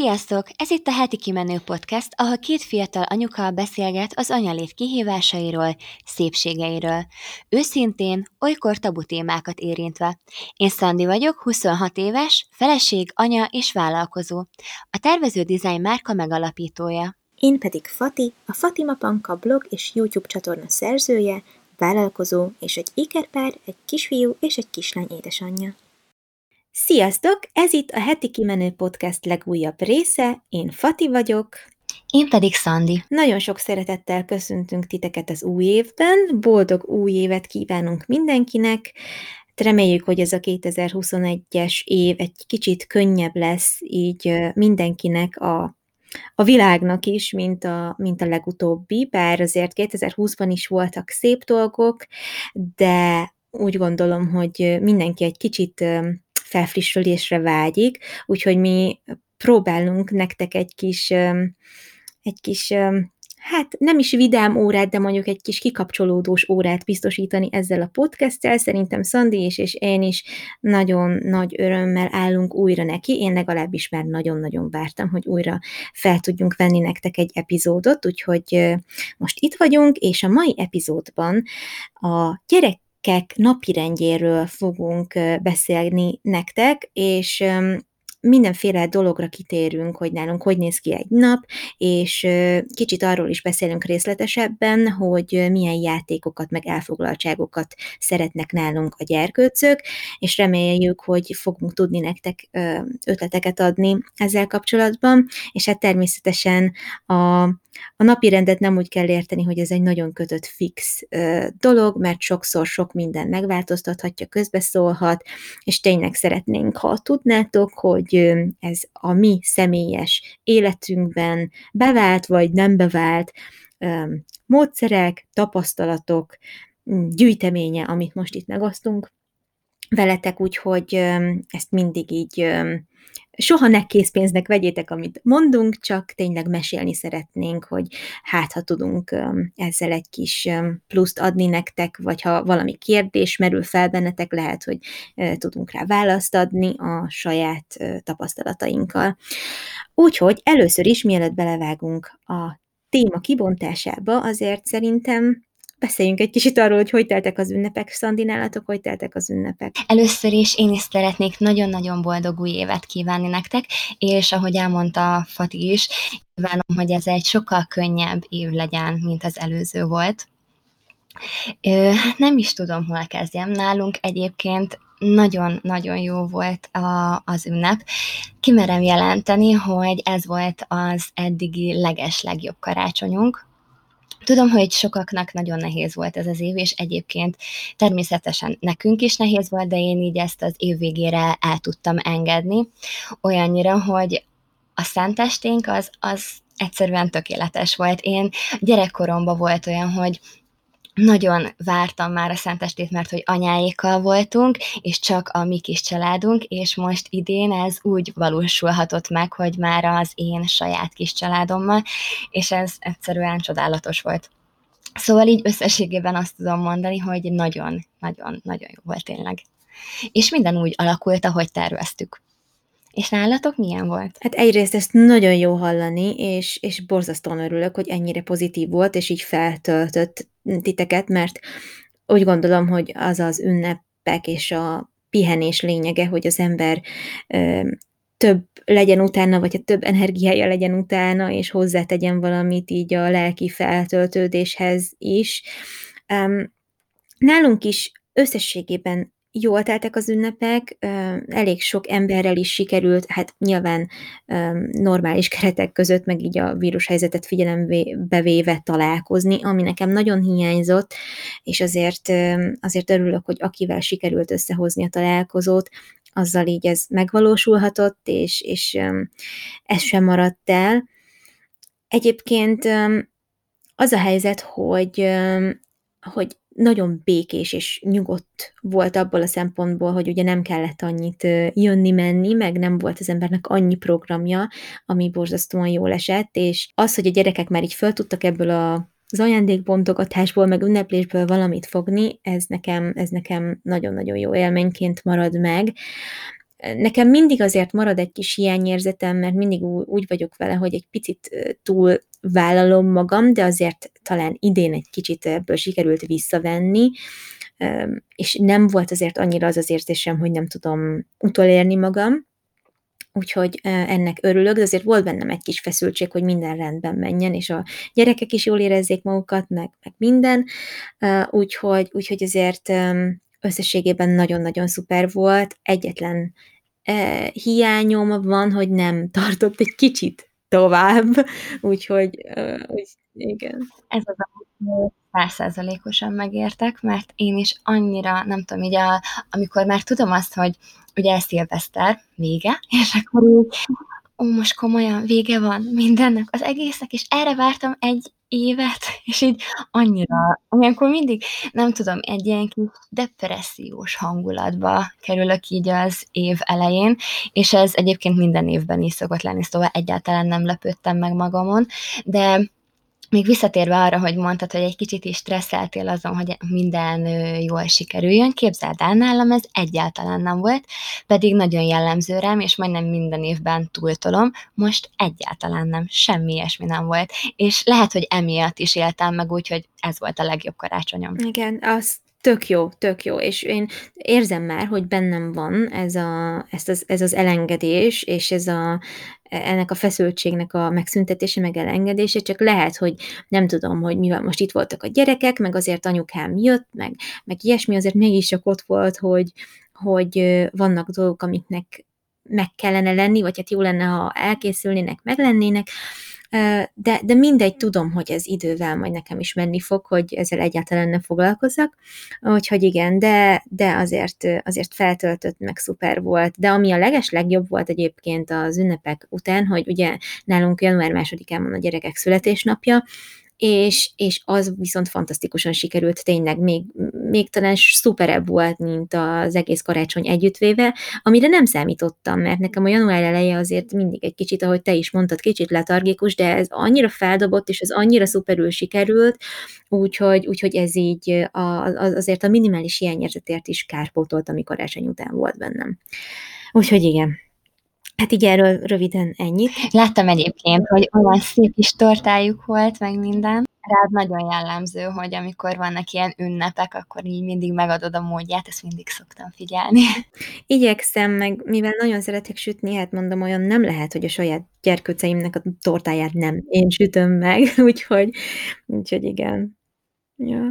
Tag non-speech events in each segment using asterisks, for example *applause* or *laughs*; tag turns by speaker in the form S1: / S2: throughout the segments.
S1: Sziasztok! Ez itt a Heti Kimenő Podcast, ahol két fiatal anyuka beszélget az anyalét kihívásairól, szépségeiről. Őszintén, olykor tabu témákat érintve. Én Szandi vagyok, 26 éves, feleség, anya és vállalkozó. A tervező design márka megalapítója.
S2: Én pedig Fati, a Fatima Panka blog és YouTube csatorna szerzője, vállalkozó és egy ikerpár, egy kisfiú és egy kislány édesanyja. Sziasztok! Ez itt a Heti Kimenő Podcast legújabb része. Én Fati vagyok.
S1: Én pedig Szandi.
S2: Nagyon sok szeretettel köszöntünk titeket az új évben. Boldog új évet kívánunk mindenkinek. Reméljük, hogy ez a 2021-es év egy kicsit könnyebb lesz, így mindenkinek a a világnak is, mint a, mint a legutóbbi, bár azért 2020-ban is voltak szép dolgok, de úgy gondolom, hogy mindenki egy kicsit felfrissülésre vágyik, úgyhogy mi próbálunk nektek egy kis, egy kis hát nem is vidám órát, de mondjuk egy kis kikapcsolódós órát biztosítani ezzel a podcasttel. Szerintem Szandi is és én is nagyon nagy örömmel állunk újra neki. Én legalábbis már nagyon-nagyon vártam, hogy újra fel tudjunk venni nektek egy epizódot, úgyhogy most itt vagyunk, és a mai epizódban a gyerek gyerekek napirendjéről fogunk beszélni nektek, és mindenféle dologra kitérünk, hogy nálunk hogy néz ki egy nap, és kicsit arról is beszélünk részletesebben, hogy milyen játékokat, meg elfoglaltságokat szeretnek nálunk a gyerkőcök, és reméljük, hogy fogunk tudni nektek ötleteket adni ezzel kapcsolatban, és hát természetesen a a napi rendet nem úgy kell érteni, hogy ez egy nagyon kötött fix dolog, mert sokszor sok minden megváltoztathatja, közbeszólhat, és tényleg szeretnénk, ha tudnátok, hogy ö, ez a mi személyes életünkben bevált vagy nem bevált módszerek, tapasztalatok, gyűjteménye, amit most itt megosztunk veletek, úgyhogy ezt mindig így soha ne készpénznek vegyétek, amit mondunk, csak tényleg mesélni szeretnénk, hogy hát ha tudunk ezzel egy kis pluszt adni nektek, vagy ha valami kérdés merül fel bennetek, lehet, hogy tudunk rá választ adni a saját tapasztalatainkkal. Úgyhogy először is, mielőtt belevágunk a téma kibontásába, azért szerintem Beszéljünk egy kicsit arról, hogy hogy teltek az ünnepek. Szandi, nálatok hogy teltek az ünnepek?
S1: Először is én is szeretnék nagyon-nagyon boldog új évet kívánni nektek, és ahogy elmondta Fati is, kívánom, hogy ez egy sokkal könnyebb év legyen, mint az előző volt. Ö, nem is tudom, hol kezdjem. Nálunk egyébként nagyon-nagyon jó volt a, az ünnep. Kimerem jelenteni, hogy ez volt az eddigi leges legjobb karácsonyunk, Tudom, hogy sokaknak nagyon nehéz volt ez az év, és egyébként természetesen nekünk is nehéz volt, de én így ezt az év végére el tudtam engedni, olyannyira, hogy a szentesténk az, az egyszerűen tökéletes volt. Én gyerekkoromban volt olyan, hogy nagyon vártam már a Szentestét, mert hogy anyáékkal voltunk, és csak a mi kis családunk, és most idén ez úgy valósulhatott meg, hogy már az én saját kis családommal, és ez egyszerűen csodálatos volt. Szóval így összességében azt tudom mondani, hogy nagyon-nagyon-nagyon jó volt tényleg. És minden úgy alakult, ahogy terveztük. És nálatok milyen volt?
S2: Hát egyrészt ezt nagyon jó hallani, és, és borzasztóan örülök, hogy ennyire pozitív volt, és így feltöltött titeket, mert úgy gondolom, hogy az az ünnepek és a pihenés lényege, hogy az ember ö, több legyen utána, vagy ha több energiája legyen utána, és hozzátegyen valamit így a lelki feltöltődéshez is. Um, nálunk is összességében Jól teltek az ünnepek, elég sok emberrel is sikerült, hát nyilván normális *laughs* keretek között, meg így a vírushelyzetet figyelembe véve találkozni, ami nekem nagyon hiányzott, és azért, azért örülök, hogy akivel sikerült összehozni a találkozót, azzal így ez megvalósulhatott, és, és ez sem maradt el. Egyébként az a helyzet, hogy, hogy nagyon békés és nyugodt volt abból a szempontból, hogy ugye nem kellett annyit jönni-menni, meg nem volt az embernek annyi programja, ami borzasztóan jól esett, és az, hogy a gyerekek már így föl tudtak ebből a az ajándékbontogatásból, meg ünneplésből valamit fogni, ez nekem, ez nekem nagyon-nagyon jó élményként marad meg. nekem mindig azért marad egy kis hiányérzetem, mert mindig úgy vagyok vele, hogy egy picit túl vállalom magam, de azért talán idén egy kicsit ebből sikerült visszavenni, és nem volt azért annyira az az érzésem, hogy nem tudom utolérni magam, úgyhogy ennek örülök, de azért volt bennem egy kis feszültség, hogy minden rendben menjen, és a gyerekek is jól érezzék magukat, meg, meg minden, úgyhogy, úgyhogy azért összességében nagyon-nagyon szuper volt, egyetlen hiányom van, hogy nem tartott egy kicsit tovább, *laughs* úgyhogy úgy, igen.
S1: Ez az, amit százszerzalékosan megértek, mert én is annyira, nem tudom, így a, amikor már tudom azt, hogy ugye szilveszter, vége, *laughs* és akkor úgy, ó, most komolyan vége van mindennek, az egésznek, és erre vártam egy évet, *laughs* és így annyira, olyankor mindig, nem tudom, egy ilyen kis depressziós hangulatba kerülök így az év elején, és ez egyébként minden évben is szokott lenni, szóval egyáltalán nem lepődtem meg magamon, de még visszatérve arra, hogy mondtad, hogy egy kicsit is stresszeltél azon, hogy minden jól sikerüljön, képzeld el, nálam ez egyáltalán nem volt, pedig nagyon jellemző rám, és majdnem minden évben túltolom, most egyáltalán nem, semmi ilyesmi nem volt. És lehet, hogy emiatt is éltem meg úgy, hogy ez volt a legjobb karácsonyom.
S2: Igen, azt Tök jó, tök jó, és én érzem már, hogy bennem van ez, a, ez, az, ez az elengedés, és ez a, ennek a feszültségnek a megszüntetése, meg elengedése, csak lehet, hogy nem tudom, hogy mivel most itt voltak a gyerekek, meg azért anyukám jött, meg, meg ilyesmi, azért mégis csak ott volt, hogy, hogy vannak dolgok, amiknek meg kellene lenni, vagy hát jó lenne, ha elkészülnének, meglennének, de, de mindegy, tudom, hogy ez idővel majd nekem is menni fog, hogy ezzel egyáltalán ne foglalkozzak, úgyhogy igen, de, de azért, azért feltöltött, meg szuper volt, de ami a leges legjobb volt egyébként az ünnepek után, hogy ugye nálunk január másodikán van a gyerekek születésnapja, és, és az viszont fantasztikusan sikerült, tényleg még, még talán szuperebb volt, mint az egész karácsony együttvéve, amire nem számítottam, mert nekem a január eleje azért mindig egy kicsit, ahogy te is mondtad, kicsit letargikus, de ez annyira feldobott, és ez annyira szuperül sikerült, úgyhogy, úgyhogy ez így a, azért a minimális hiányérzetért is kárpótolt, ami karácsony után volt bennem. Úgyhogy igen. Hát így erről röviden ennyit.
S1: Láttam egyébként, hogy olyan szép is tortájuk volt, meg minden. Rád nagyon jellemző, hogy amikor vannak ilyen ünnepek, akkor így mindig megadod a módját, ezt mindig szoktam figyelni.
S2: Igyekszem, meg mivel nagyon szeretek sütni, hát mondom, olyan nem lehet, hogy a saját gyerkőceimnek a tortáját nem én sütöm meg, *laughs* úgyhogy, úgyhogy igen. Ja.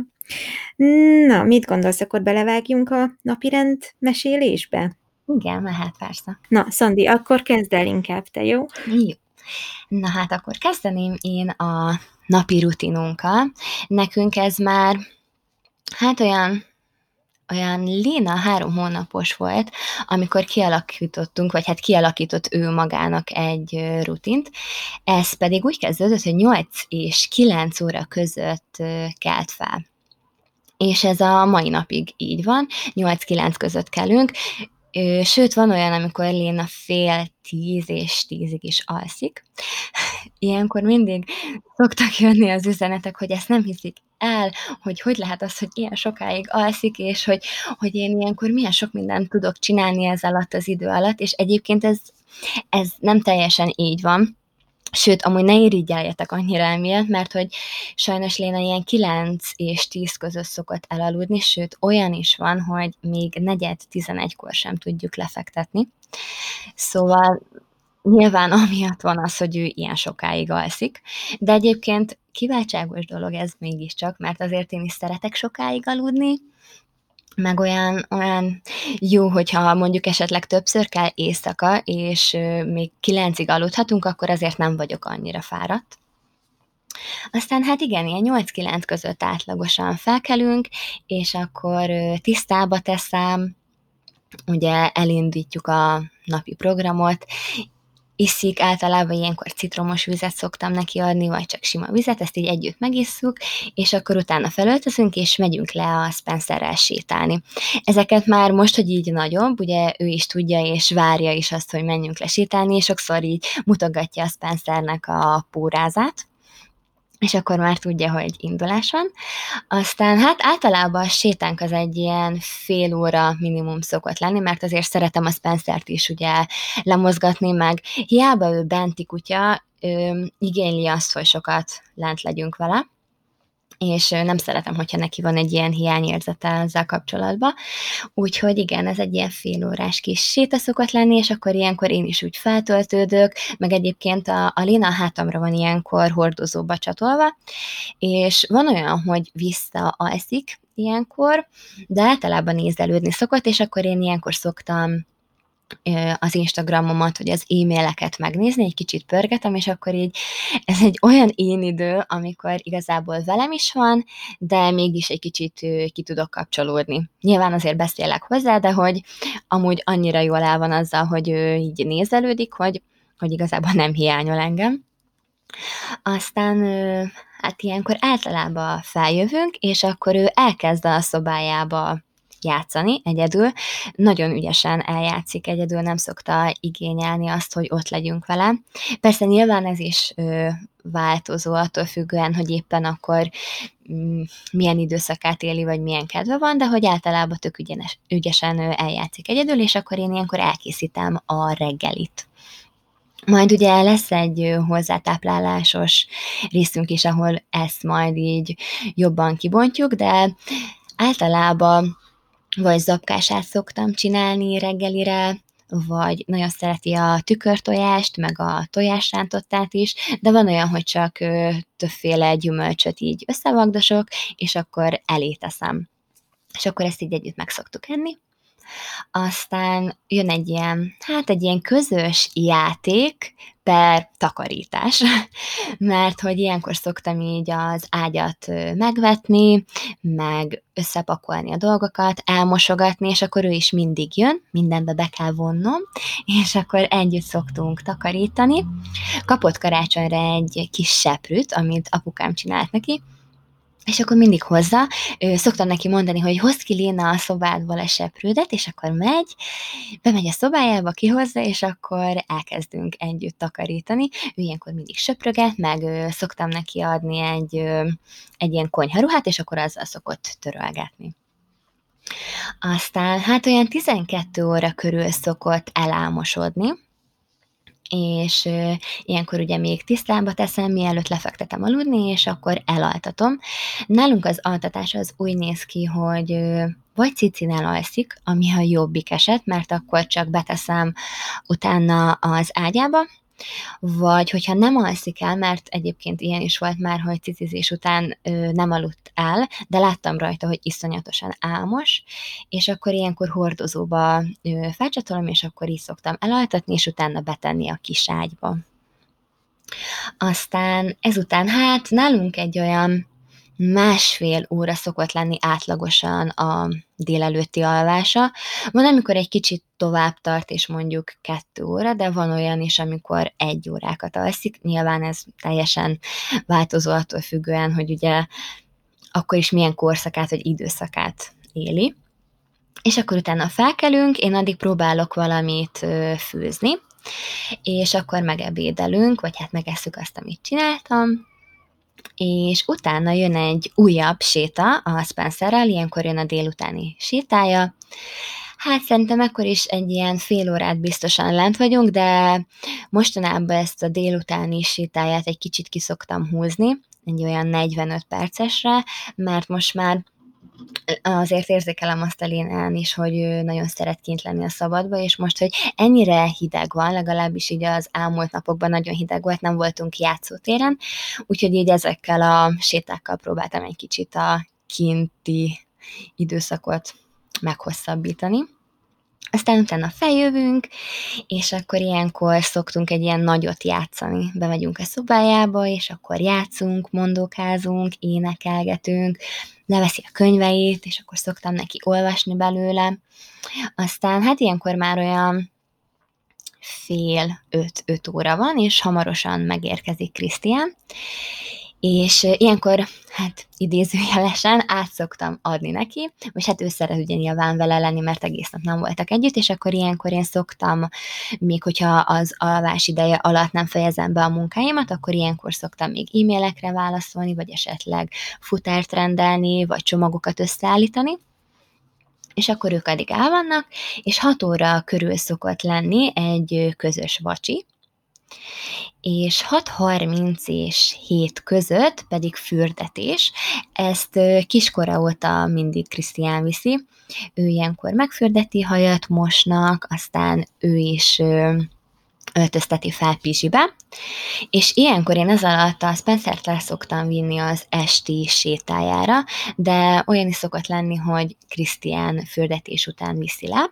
S2: Na, mit gondolsz, akkor belevágjunk a napirend mesélésbe?
S1: Igen, mehet persze.
S2: Na, Szandi, akkor kezd el inkább, te jó?
S1: Jó. Na hát akkor kezdeném én a napi rutinunkkal. Nekünk ez már, hát olyan olyan Léna három hónapos volt, amikor kialakítottunk, vagy hát kialakított ő magának egy rutint. Ez pedig úgy kezdődött, hogy 8 és 9 óra között kelt fel. És ez a mai napig így van, 8-9 között kelünk, Sőt, van olyan, amikor Léna fél tíz és tízig is alszik. *laughs* Ilyenkor mindig szoktak jönni az üzenetek, hogy ezt nem hiszik el, hogy hogy lehet az, hogy ilyen sokáig alszik, és hogy, hogy én ilyenkor milyen sok mindent tudok csinálni ez alatt az idő alatt, és egyébként ez, ez nem teljesen így van. Sőt, amúgy ne irigyeljetek annyira emiatt, mert hogy sajnos Léna ilyen 9 és 10 között szokott elaludni, sőt, olyan is van, hogy még negyed 11-kor sem tudjuk lefektetni. Szóval nyilván amiatt van az, hogy ő ilyen sokáig alszik, de egyébként kiváltságos dolog ez mégiscsak, mert azért én is szeretek sokáig aludni, meg olyan, olyan jó, hogyha mondjuk esetleg többször kell éjszaka, és még kilencig aludhatunk, akkor azért nem vagyok annyira fáradt. Aztán hát igen, ilyen 8-9 között átlagosan felkelünk, és akkor tisztába teszem, ugye elindítjuk a napi programot, iszik, általában ilyenkor citromos vizet szoktam neki adni, vagy csak sima vizet, ezt így együtt megisszuk, és akkor utána felöltözünk, és megyünk le a Spencerrel sétálni. Ezeket már most, hogy így nagyobb, ugye ő is tudja, és várja is azt, hogy menjünk le sétálni, és sokszor így mutogatja a Spencernek a pórázát, és akkor már tudja, hogy indulás van. Aztán hát általában a sétánk az egy ilyen fél óra minimum szokott lenni, mert azért szeretem a Spencer-t is ugye lemozgatni, meg hiába ő benti kutya, ő igényli azt, hogy sokat lent legyünk vele, és nem szeretem, hogyha neki van egy ilyen hiányérzete ezzel kapcsolatban. Úgyhogy igen, ez egy ilyen félórás kis séta szokott lenni, és akkor ilyenkor én is úgy feltöltődök, meg egyébként a, a Léna a hátamra van ilyenkor hordozóba csatolva, és van olyan, hogy visszaalszik ilyenkor, de általában nézelődni szokott, és akkor én ilyenkor szoktam az Instagramomat, vagy az e-maileket megnézni, egy kicsit pörgetem, és akkor így ez egy olyan én idő, amikor igazából velem is van, de mégis egy kicsit ki tudok kapcsolódni. Nyilván azért beszélek hozzá, de hogy amúgy annyira jól el van azzal, hogy ő így nézelődik, hogy, hogy igazából nem hiányol engem. Aztán hát ilyenkor általában feljövünk, és akkor ő elkezd a szobájába játszani egyedül. Nagyon ügyesen eljátszik egyedül, nem szokta igényelni azt, hogy ott legyünk vele. Persze nyilván ez is ö, változó attól függően, hogy éppen akkor mm, milyen időszakát éli, vagy milyen kedve van, de hogy általában tök ügyenes, ügyesen eljátszik egyedül, és akkor én ilyenkor elkészítem a reggelit. Majd ugye lesz egy hozzátáplálásos részünk is, ahol ezt majd így jobban kibontjuk, de általában vagy zapkását szoktam csinálni reggelire, vagy nagyon szereti a tükörtojást, meg a tojásrántottát is, de van olyan, hogy csak többféle gyümölcsöt így összevagdosok, és akkor elé teszem. És akkor ezt így együtt meg szoktuk enni. Aztán jön egy ilyen, hát egy ilyen közös játék per takarítás, *laughs* mert hogy ilyenkor szoktam így az ágyat megvetni, meg összepakolni a dolgokat, elmosogatni, és akkor ő is mindig jön, mindenbe be kell vonnom, és akkor együtt szoktunk takarítani. Kapott karácsonyra egy kis seprűt, amit apukám csinált neki, és akkor mindig hozza, szoktam neki mondani, hogy hozd ki Léna a szobádból a seprődet, és akkor megy, bemegy a szobájába, kihozza, és akkor elkezdünk együtt takarítani. Ő ilyenkor mindig söpröget, meg szoktam neki adni egy, egy ilyen konyharuhát, és akkor azzal szokott törölgetni. Aztán hát olyan 12 óra körül szokott elámosodni, és ilyenkor ugye még tisztába teszem, mielőtt lefektetem aludni, és akkor elaltatom. Nálunk az altatás az úgy néz ki, hogy vagy cicin alszik, ami a jobbik eset, mert akkor csak beteszem utána az ágyába, vagy hogyha nem alszik el, mert egyébként ilyen is volt már, hogy cicizés után ö, nem aludt el, de láttam rajta, hogy iszonyatosan álmos, és akkor ilyenkor hordozóba ö, felcsatolom, és akkor így szoktam elaltatni, és utána betenni a kis ágyba. Aztán ezután hát nálunk egy olyan másfél óra szokott lenni átlagosan a délelőtti alvása. Van, amikor egy kicsit tovább tart, és mondjuk kettő óra, de van olyan is, amikor egy órákat alszik. Nyilván ez teljesen változó attól függően, hogy ugye akkor is milyen korszakát vagy időszakát éli. És akkor utána felkelünk, én addig próbálok valamit főzni, és akkor megebédelünk, vagy hát megesszük azt, amit csináltam, és utána jön egy újabb séta a Spencerrel, ilyenkor jön a délutáni sétája. Hát szerintem akkor is egy ilyen fél órát biztosan lent vagyunk, de mostanában ezt a délutáni sétáját egy kicsit kiszoktam húzni, egy olyan 45 percesre, mert most már azért érzékelem azt a Lénán is, hogy ő nagyon szeret kint lenni a szabadba, és most, hogy ennyire hideg van, legalábbis így az elmúlt napokban nagyon hideg volt, nem voltunk játszótéren, úgyhogy így ezekkel a sétákkal próbáltam egy kicsit a kinti időszakot meghosszabbítani. Aztán utána feljövünk, és akkor ilyenkor szoktunk egy ilyen nagyot játszani. Bemegyünk a szobájába, és akkor játszunk, mondókázunk, énekelgetünk, leveszi a könyveit, és akkor szoktam neki olvasni belőle. Aztán hát ilyenkor már olyan fél öt, öt óra van, és hamarosan megérkezik Krisztián, és ilyenkor hát idézőjelesen át szoktam adni neki, és hát ő szeret ugye nyilván vele lenni, mert egész nap nem voltak együtt, és akkor ilyenkor én szoktam, még hogyha az alvás ideje alatt nem fejezem be a munkáimat, akkor ilyenkor szoktam még e-mailekre válaszolni, vagy esetleg futárt rendelni, vagy csomagokat összeállítani, és akkor ők addig elvannak, és 6 óra körül szokott lenni egy közös vacsi, és 6.30 és 7 között pedig fürdetés. Ezt kiskora óta mindig Krisztián viszi. Ő ilyenkor megfürdeti hajat, mosnak, aztán ő is öltözteti fel Pizsibe, és ilyenkor én ez alatt a Spencer-t le szoktam vinni az esti sétájára, de olyan is szokott lenni, hogy Krisztián fürdetés után viszi le,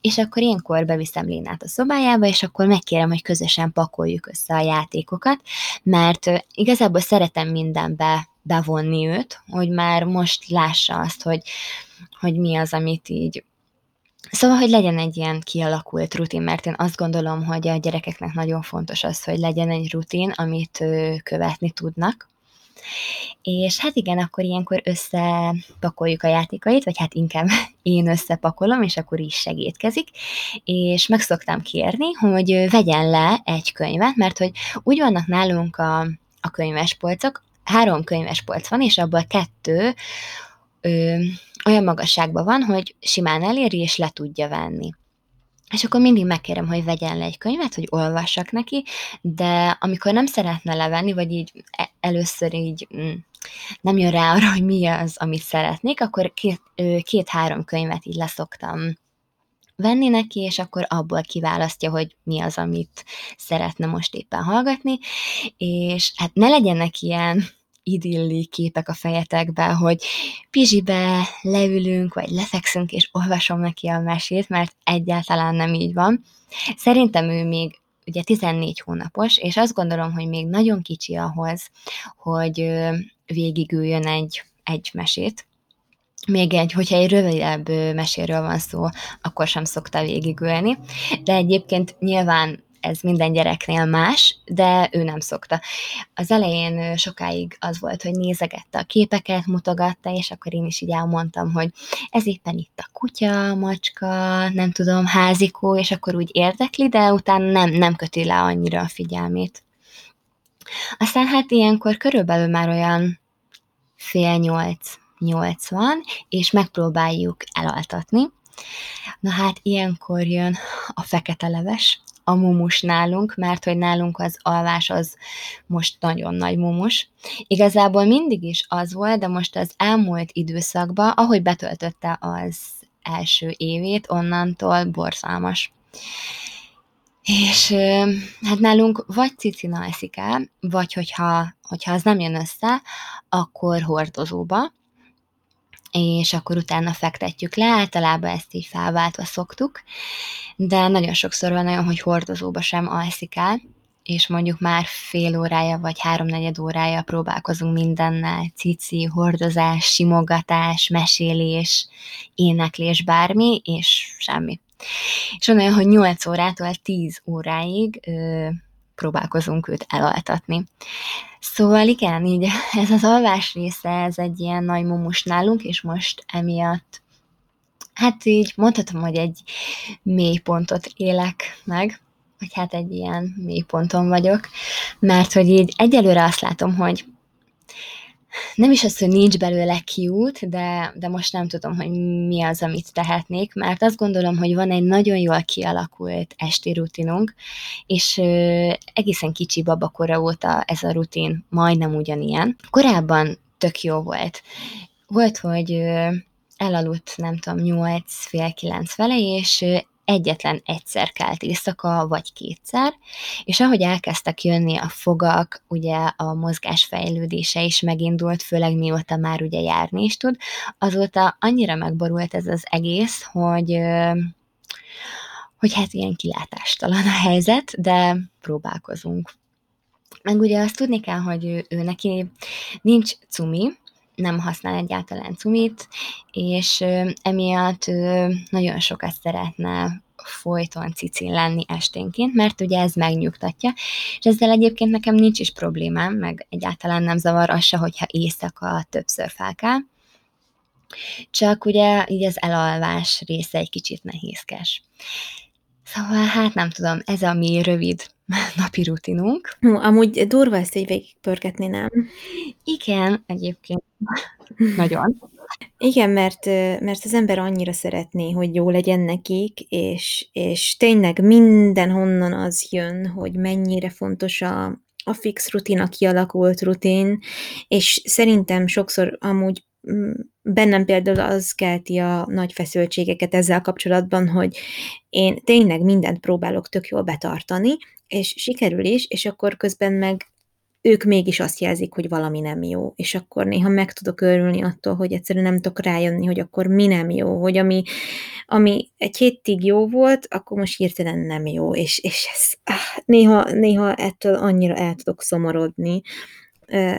S1: és akkor ilyenkor beviszem Lénát a szobájába, és akkor megkérem, hogy közösen pakoljuk össze a játékokat, mert igazából szeretem mindenbe bevonni őt, hogy már most lássa azt, hogy, hogy mi az, amit így Szóval, hogy legyen egy ilyen kialakult rutin, mert én azt gondolom, hogy a gyerekeknek nagyon fontos az, hogy legyen egy rutin, amit követni tudnak. És hát igen, akkor ilyenkor összepakoljuk a játékait, vagy hát inkább *laughs* én összepakolom, és akkor is segítkezik, és meg szoktam kérni, hogy vegyen le egy könyvet, mert hogy úgy vannak nálunk a, a könyvespolcok, három könyvespolc van, és abból kettő ö, olyan magasságban van, hogy simán eléri, és le tudja venni. És akkor mindig megkérem, hogy vegyen le egy könyvet, hogy olvassak neki, de amikor nem szeretne levenni, vagy így e, először így mm, nem jön rá arra, hogy mi az, amit szeretnék, akkor két-három könyvet így leszoktam venni neki, és akkor abból kiválasztja, hogy mi az, amit szeretne most éppen hallgatni, és hát ne legyenek ilyen idilli képek a fejetekbe, hogy pizsibe leülünk, vagy lefekszünk, és olvasom neki a mesét, mert egyáltalán nem így van. Szerintem ő még ugye 14 hónapos, és azt gondolom, hogy még nagyon kicsi ahhoz, hogy végigüljön egy, egy mesét. Még egy, hogyha egy rövidebb meséről van szó, akkor sem szokta végigülni. De egyébként nyilván ez minden gyereknél más, de ő nem szokta. Az elején sokáig az volt, hogy nézegette a képeket, mutogatta, és akkor én is így elmondtam, hogy ez éppen itt a kutya, macska, nem tudom, házikó, és akkor úgy érdekli, de utána nem, nem köti le annyira a figyelmét. Aztán hát ilyenkor körülbelül már olyan fél nyolc, nyolc van, és megpróbáljuk elaltatni. Na hát ilyenkor jön a fekete leves, a mumus nálunk, mert hogy nálunk az alvás az most nagyon nagy mumus. Igazából mindig is az volt, de most az elmúlt időszakban, ahogy betöltötte az első évét, onnantól borzalmas. És hát nálunk vagy cicina eszik el, vagy hogyha, hogyha az nem jön össze, akkor hordozóba, és akkor utána fektetjük le, általában ezt így felváltva szoktuk, de nagyon sokszor van olyan, hogy hordozóba sem alszik el, és mondjuk már fél órája vagy háromnegyed órája próbálkozunk mindennel, cici, hordozás, simogatás, mesélés, éneklés, bármi, és semmi. És van olyan, hogy 8 órától 10 óráig próbálkozunk őt elaltatni. Szóval igen, így *laughs* ez az alvás része, ez egy ilyen nagy mumus nálunk, és most emiatt hát így mondhatom, hogy egy mélypontot élek meg, vagy hát egy ilyen mélyponton vagyok, mert hogy így egyelőre azt látom, hogy nem is az, hogy nincs belőle kiút, de, de most nem tudom, hogy mi az, amit tehetnék, mert azt gondolom, hogy van egy nagyon jól kialakult esti rutinunk, és ö, egészen kicsi babakora óta ez a rutin majdnem ugyanilyen. Korábban tök jó volt. Volt, hogy ö, elaludt, nem tudom, 8 fél 9 fele, és egyetlen egyszer kelt éjszaka, vagy kétszer, és ahogy elkezdtek jönni a fogak, ugye a mozgás fejlődése is megindult, főleg mióta már ugye járni is tud, azóta annyira megborult ez az egész, hogy hogy hát ilyen kilátástalan a helyzet, de próbálkozunk. Meg ugye azt tudni kell, hogy ő, ő neki nincs cumi, nem használ egyáltalán cumit, és emiatt nagyon sokat szeretne folyton cicin lenni esténként, mert ugye ez megnyugtatja, és ezzel egyébként nekem nincs is problémám, meg egyáltalán nem zavar az se, hogyha éjszaka többször fel kell. Csak ugye így az elalvás része egy kicsit nehézkes. Szóval hát nem tudom, ez a mi rövid *laughs* napi rutinunk.
S2: Hú, amúgy durva ezt így végigpörgetni, nem?
S1: Igen, egyébként *laughs* nagyon.
S2: Igen, mert, mert az ember annyira szeretné, hogy jó legyen nekik, és, és tényleg mindenhonnan az jön, hogy mennyire fontos a, a fix rutin, a kialakult rutin, és szerintem sokszor amúgy mm, bennem például az kelti a nagy feszültségeket ezzel kapcsolatban, hogy én tényleg mindent próbálok tök jól betartani, és sikerül is, és akkor közben meg ők mégis azt jelzik, hogy valami nem jó, és akkor néha meg tudok örülni attól, hogy egyszerűen nem tudok rájönni, hogy akkor mi nem jó, hogy ami, ami egy hétig jó volt, akkor most hirtelen nem jó, és, és ez, ah, néha, néha ettől annyira el tudok szomorodni,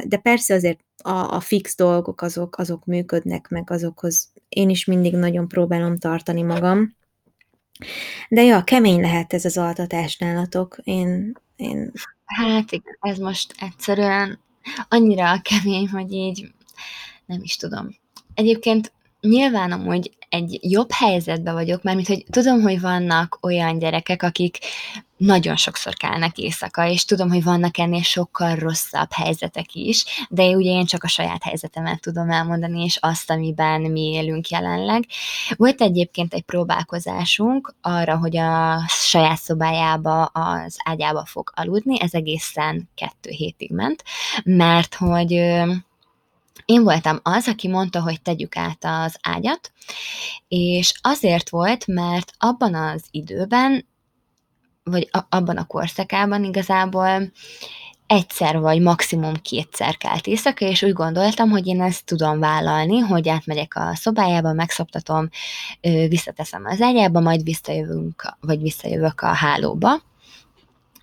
S2: de persze azért a, a fix dolgok azok, azok működnek, meg azokhoz én is mindig nagyon próbálom tartani magam, de ja, kemény lehet ez az altatás nálatok. Én, én...
S1: Hát igen, ez most egyszerűen annyira kemény, hogy így nem is tudom. Egyébként nyilván amúgy egy jobb helyzetben vagyok, mert hogy tudom, hogy vannak olyan gyerekek, akik nagyon sokszor kelnek éjszaka, és tudom, hogy vannak ennél sokkal rosszabb helyzetek is, de ugye én csak a saját helyzetemet tudom elmondani, és azt, amiben mi élünk jelenleg. Volt egyébként egy próbálkozásunk arra, hogy a saját szobájába, az ágyába fog aludni, ez egészen kettő hétig ment, mert hogy én voltam az, aki mondta, hogy tegyük át az ágyat, és azért volt, mert abban az időben vagy a, abban a korszakában igazából egyszer vagy maximum kétszer kelt éjszaka, és úgy gondoltam, hogy én ezt tudom vállalni, hogy átmegyek a szobájába, megszoptatom, visszateszem az ágyába, majd visszajövünk, vagy visszajövök a hálóba.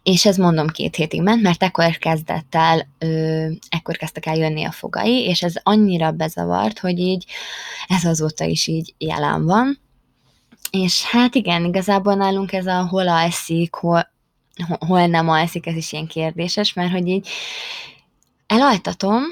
S1: És ez mondom két hétig ment, mert ekkor kezdett el, ö, ekkor kezdtek el jönni a fogai, és ez annyira bezavart, hogy így ez azóta is így jelen van. És hát igen, igazából nálunk ez a hol alszik, hol, hol nem alszik, ez is ilyen kérdéses, mert hogy így elaltatom,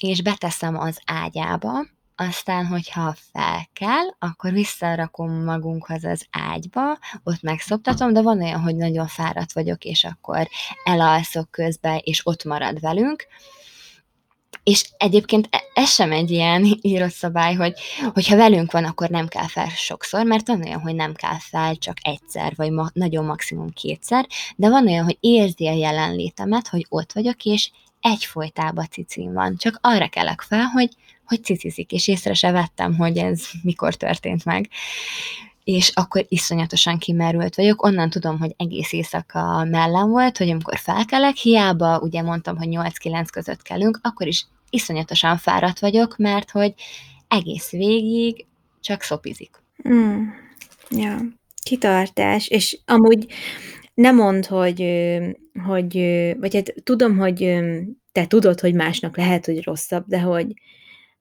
S1: és beteszem az ágyába, aztán, hogyha fel kell, akkor visszarakom magunkhoz az ágyba, ott megszoptatom, de van olyan, hogy nagyon fáradt vagyok, és akkor elalszok közben, és ott marad velünk, és egyébként e, ez sem egy ilyen *laughs* írott szabály, hogy hogyha velünk van, akkor nem kell fel sokszor, mert van olyan, hogy nem kell fel csak egyszer, vagy ma, nagyon maximum kétszer, de van olyan, hogy érzi a jelenlétemet, hogy ott vagyok, és egyfolytában cicim van. Csak arra kelek fel, hogy, hogy cicizik, és észre se vettem, hogy ez mikor történt meg és akkor iszonyatosan kimerült vagyok. Onnan tudom, hogy egész éjszaka mellem volt, hogy amikor felkelek, hiába ugye mondtam, hogy 8-9 között kelünk, akkor is iszonyatosan fáradt vagyok, mert hogy egész végig csak szopizik.
S2: Mm. Ja, kitartás, és amúgy nem mond, hogy, hogy, vagy hát tudom, hogy te tudod, hogy másnak lehet, hogy rosszabb, de hogy,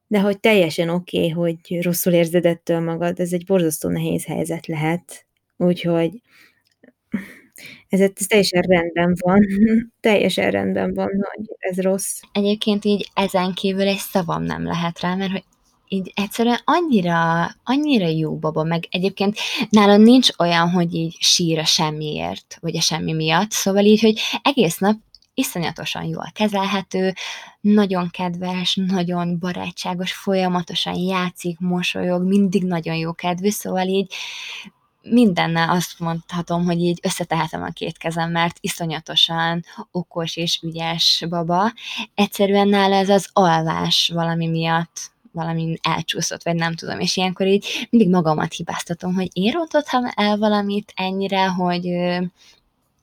S2: de hogy teljesen oké, okay, hogy rosszul érzed ettől magad, ez egy borzasztó nehéz helyzet lehet, úgyhogy ez, ez teljesen rendben van, *laughs* teljesen rendben van, hogy ez rossz.
S1: Egyébként így ezen kívül egy szavam nem lehet rá, mert hogy így egyszerűen annyira, annyira jó baba, meg egyébként nálam nincs olyan, hogy így sír a semmiért, vagy a semmi miatt, szóval így, hogy egész nap iszonyatosan jól kezelhető, nagyon kedves, nagyon barátságos, folyamatosan játszik, mosolyog, mindig nagyon jó kedvű, szóval így mindennel azt mondhatom, hogy így összetehetem a két kezem, mert iszonyatosan okos és ügyes baba. Egyszerűen nála ez az alvás valami miatt valami elcsúszott, vagy nem tudom, és ilyenkor így mindig magamat hibáztatom, hogy én rontottam el valamit ennyire, hogy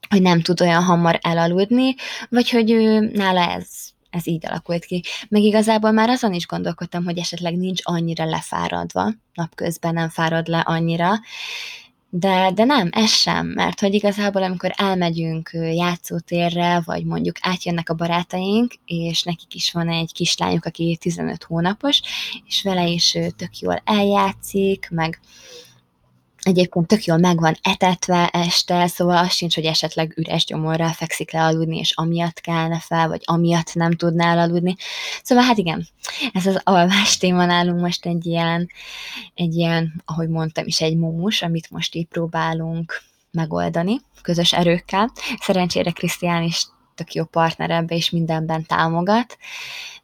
S1: hogy nem tud olyan hamar elaludni, vagy hogy ő, nála ez, ez így alakult ki. Meg igazából már azon is gondolkodtam, hogy esetleg nincs annyira lefáradva, napközben nem fárad le annyira, de, de nem, ez sem, mert hogy igazából amikor elmegyünk játszótérre, vagy mondjuk átjönnek a barátaink, és nekik is van egy kislányuk, aki 15 hónapos, és vele is tök jól eljátszik, meg egyébként tök jól meg van etetve este, szóval az sincs, hogy esetleg üres gyomorral fekszik le aludni, és amiatt kelne fel, vagy amiatt nem tudná aludni. Szóval hát igen, ez az alvás téma nálunk most egy ilyen, egy ilyen, ahogy mondtam is, egy mumus, amit most így próbálunk megoldani közös erőkkel. Szerencsére Krisztián is tök jó partner ebbe, és mindenben támogat,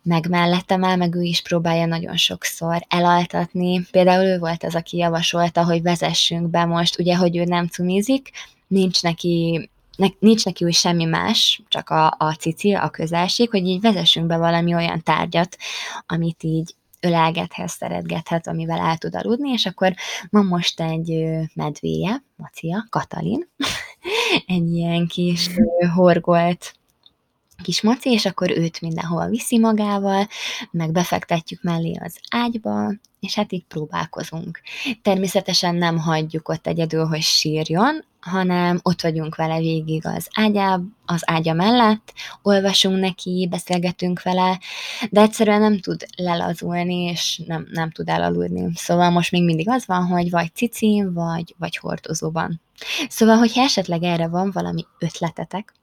S1: meg mellettem el, meg ő is próbálja nagyon sokszor elaltatni. Például ő volt az, aki javasolta, hogy vezessünk be most, ugye, hogy ő nem cumizik, nincs neki ne, nincs neki úgy semmi más, csak a, a cici, a közelség, hogy így vezessünk be valami olyan tárgyat, amit így ölelgethet, szeretgethet, amivel el tud aludni, és akkor van most egy medvéje, Macia, Katalin, *laughs* egy ilyen kis horgolt kis maci, és akkor őt mindenhol viszi magával, meg befektetjük mellé az ágyba, és hát így próbálkozunk. Természetesen nem hagyjuk ott egyedül, hogy sírjon, hanem ott vagyunk vele végig az ágyá, az ágya mellett, olvasunk neki, beszélgetünk vele, de egyszerűen nem tud lelazulni, és nem, nem tud elaludni. Szóval most még mindig az van, hogy vagy cicin, vagy, vagy hordozóban. Szóval, hogyha esetleg erre van valami ötletetek,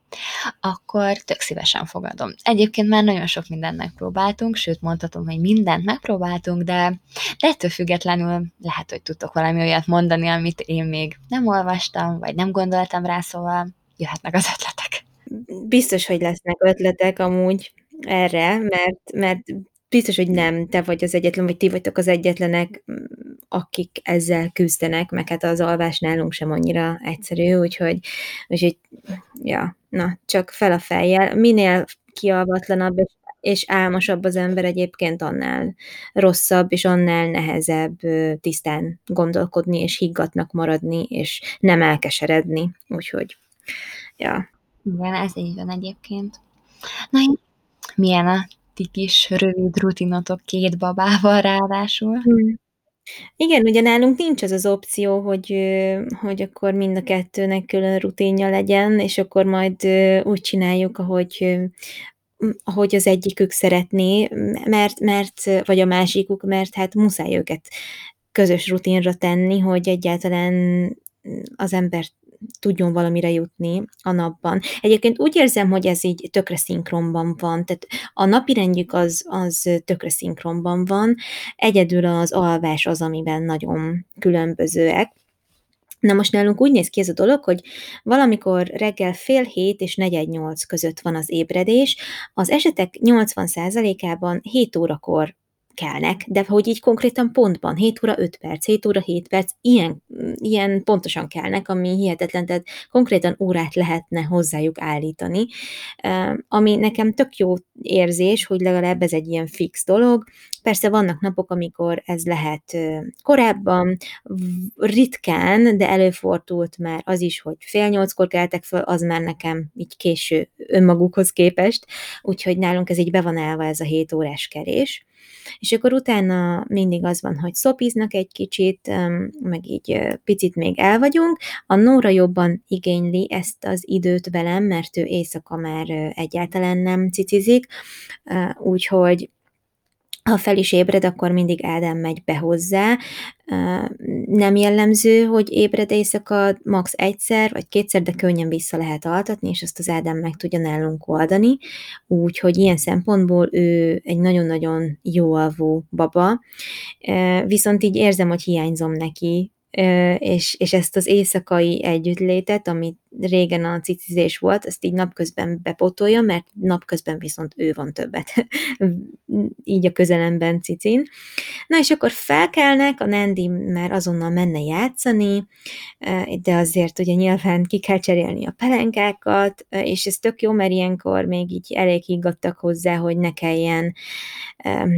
S1: akkor tök szívesen fogadom. Egyébként már nagyon sok mindent megpróbáltunk, sőt mondhatom, hogy mindent megpróbáltunk, de, de ettől függetlenül lehet, hogy tudtok valami olyat mondani, amit én még nem olvastam, vagy nem gondoltam rá, szóval jöhetnek az ötletek.
S2: Biztos, hogy lesznek ötletek amúgy erre, mert, mert biztos, hogy nem te vagy az egyetlen, vagy ti vagytok az egyetlenek, akik ezzel küzdenek, meg hát az alvás nálunk sem annyira egyszerű, úgyhogy, úgyhogy ja, na, csak fel a fejjel. Minél kialvatlanabb és, és álmosabb az ember egyébként, annál rosszabb, és annál nehezebb tisztán gondolkodni, és higgatnak maradni, és nem elkeseredni. Úgyhogy, ja.
S1: Igen, ez így van egyébként. Na, milyen a ti kis rövid rutinotok két babával ráadásul?
S2: Hmm. Igen, ugye nálunk nincs az az opció, hogy, hogy akkor mind a kettőnek külön rutinja legyen, és akkor majd úgy csináljuk, ahogy, ahogy az egyikük szeretné, mert, mert, vagy a másikuk, mert hát muszáj őket közös rutinra tenni, hogy egyáltalán az ember tudjon valamire jutni a napban. Egyébként úgy érzem, hogy ez így tökre szinkronban van, tehát a napi rendjük az, az tökre szinkronban van, egyedül az alvás az, amiben nagyon különbözőek. Na most nálunk úgy néz ki ez a dolog, hogy valamikor reggel fél hét és negyed nyolc között van az ébredés, az esetek 80%-ában 7 órakor kelnek, de hogy így konkrétan pontban, 7 óra 5 perc, 7 óra 7 perc, ilyen, ilyen pontosan kelnek, ami hihetetlen, tehát konkrétan órát lehetne hozzájuk állítani, ami nekem tök jó érzés, hogy legalább ez egy ilyen fix dolog. Persze vannak napok, amikor ez lehet korábban, ritkán, de előfordult már az is, hogy fél nyolckor keltek föl, az már nekem így késő önmagukhoz képest, úgyhogy nálunk ez így be van állva ez a 7 órás kerés. És akkor utána mindig az van, hogy szopiznak egy kicsit, meg így picit még el vagyunk. A Nóra jobban igényli ezt az időt velem, mert ő éjszaka már egyáltalán nem cicizik, úgyhogy ha fel is ébred, akkor mindig Ádám megy be hozzá. Nem jellemző, hogy ébred éjszaka max. egyszer vagy kétszer, de könnyen vissza lehet altatni, és azt az Ádám meg tudja nálunk oldani. Úgyhogy ilyen szempontból ő egy nagyon-nagyon jó alvó baba. Viszont így érzem, hogy hiányzom neki, és, és ezt az éjszakai együttlétet, amit régen a cicizés volt, ezt így napközben bepotolja, mert napközben viszont ő van többet, *laughs* így a közelemben cicin. Na és akkor felkelnek, a Nandi már azonnal menne játszani, de azért ugye nyilván ki kell cserélni a pelenkákat, és ez tök jó, mert ilyenkor még így elég higgadtak hozzá, hogy ne kelljen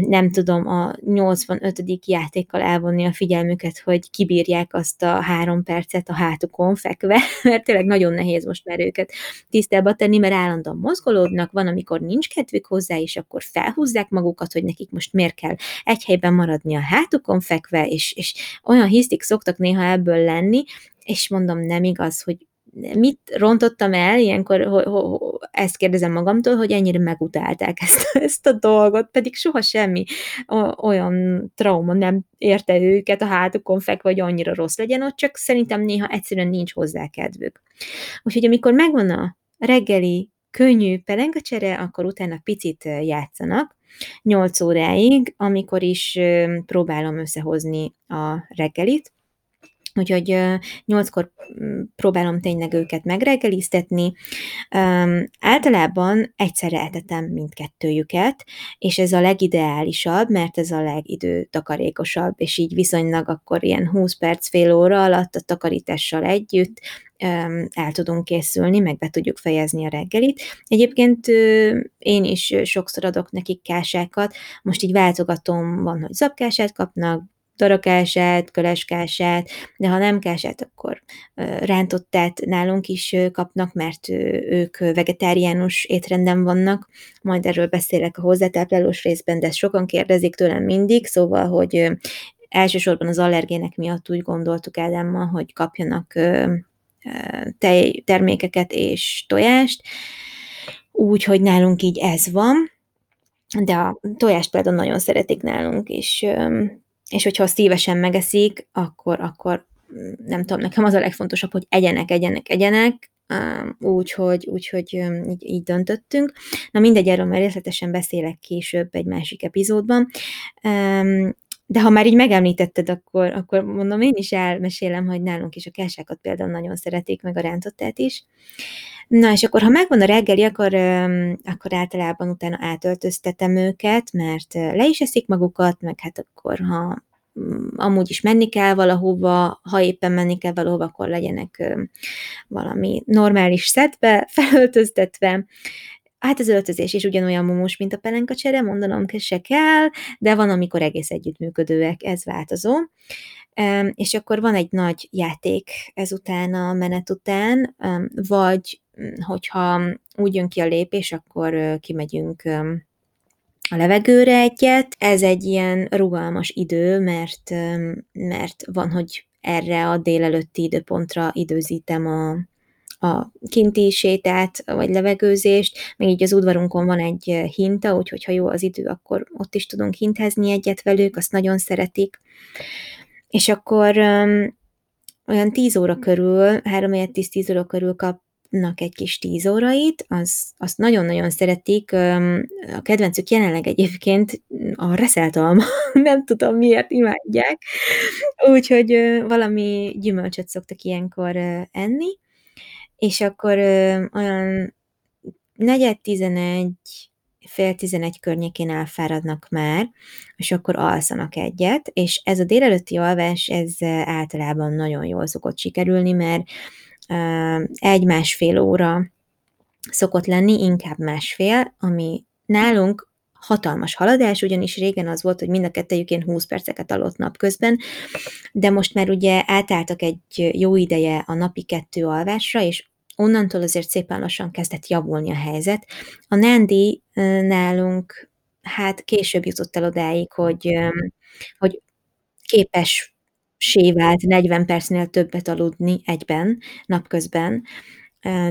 S2: nem tudom, a 85. játékkal elvonni a figyelmüket, hogy kibírják azt a három percet a hátukon fekve, *laughs* mert tényleg nagyon nehéz most már őket tisztába tenni, mert állandóan mozgolódnak, van, amikor nincs kedvük hozzá, és akkor felhúzzák magukat, hogy nekik most miért kell egy helyben maradni a hátukon fekve, és, és olyan hisztik szoktak néha ebből lenni, és mondom, nem igaz, hogy mit rontottam el, ilyenkor ho, ho, ezt kérdezem magamtól, hogy ennyire megutálták ezt, ezt a dolgot, pedig soha semmi olyan trauma nem érte őket a hátukon fekve, vagy annyira rossz legyen ott, csak szerintem néha egyszerűen nincs hozzá kedvük. Úgyhogy amikor megvan a reggeli könnyű pelengacsere, akkor utána picit játszanak, 8 óráig, amikor is próbálom összehozni a reggelit, Úgyhogy nyolckor mm, próbálom tényleg őket megreggeliztetni. Um, általában egyszerre etetem mindkettőjüket, és ez a legideálisabb, mert ez a legidőtakarékosabb, és így viszonylag akkor ilyen 20 perc, fél óra alatt a takarítással együtt el tudunk készülni, meg be tudjuk fejezni a reggelit. Egyébként én is sokszor adok nekik kásákat, most így váltogatom, van, hogy zapkását kapnak, darakását, köleskását, de ha nem kását, akkor rántottát nálunk is kapnak, mert ők vegetáriánus étrenden vannak, majd erről beszélek a hozzátáplálós részben, de ezt sokan kérdezik tőlem mindig, szóval, hogy elsősorban az allergének miatt úgy gondoltuk Ádámmal, hogy kapjanak tejtermékeket és tojást, úgyhogy nálunk így ez van, de a tojást például nagyon szeretik nálunk, és és hogyha szívesen megeszik, akkor, akkor mm, nem tudom, nekem az a legfontosabb, hogy egyenek, egyenek, egyenek, úgyhogy úgy, hogy így, így döntöttünk. Na mindegy, erről már részletesen beszélek később egy másik epizódban. De ha már így megemlítetted, akkor, akkor mondom, én is elmesélem, hogy nálunk is a kásákat például nagyon szeretik, meg a rántottát is. Na, és akkor, ha megvan a reggeli, akkor, akkor általában utána átöltöztetem őket, mert le is eszik magukat, meg hát akkor, ha mm, amúgy is menni kell valahova, ha éppen menni kell valahova, akkor legyenek valami normális szetbe *laughs* felöltöztetve. Hát az öltözés is ugyanolyan mumus, mint a pelenkacsere, mondanom se kell, de van, amikor egész együttműködőek, ez változó. És akkor van egy nagy játék ezután a menet után, vagy hogyha úgy jön ki a lépés, akkor kimegyünk a levegőre egyet. Ez egy ilyen rugalmas idő, mert, mert van, hogy erre a délelőtti időpontra időzítem a, a kinti sétát, vagy levegőzést, meg így az udvarunkon van egy hinta, úgyhogy ha jó az idő, akkor ott is tudunk hintezni egyet velük, azt nagyon szeretik. És akkor olyan 10 óra körül, 3-10 óra körül kap kapnak egy kis tíz órait, az, azt nagyon-nagyon szeretik. A kedvencük jelenleg egyébként a reszelt alma, *laughs* nem tudom miért imádják, úgyhogy valami gyümölcsöt szoktak ilyenkor enni, és akkor olyan negyed tizenegy, fél tizenegy környékén elfáradnak már, és akkor alszanak egyet, és ez a délelőtti alvás, ez általában nagyon jól szokott sikerülni, mert egy-másfél óra szokott lenni, inkább másfél, ami nálunk hatalmas haladás, ugyanis régen az volt, hogy mind a kettejükén 20 perceket aludt napközben, de most már ugye átálltak egy jó ideje a napi kettő alvásra, és onnantól azért szépen lassan kezdett javulni a helyzet. A Nandi nálunk hát később jutott el odáig, hogy, hogy képes vált 40 percnél többet aludni egyben, napközben,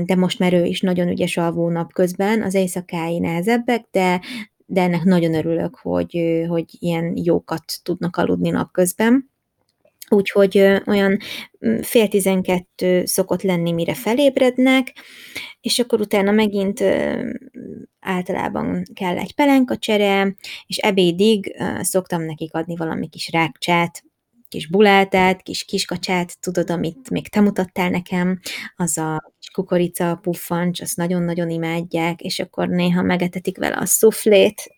S2: de most már ő is nagyon ügyes alvó napközben, az éjszakái nehezebbek, de, de ennek nagyon örülök, hogy, hogy ilyen jókat tudnak aludni napközben. Úgyhogy olyan fél tizenkettő szokott lenni, mire felébrednek, és akkor utána megint általában kell egy pelenkacsere, és ebédig szoktam nekik adni valami kis rákcsát, kis bulátát, kis kiskacsát, tudod, amit még te mutattál nekem, az a kis kukorica, puffancs, azt nagyon-nagyon imádják, és akkor néha megetetik vele a szuflét.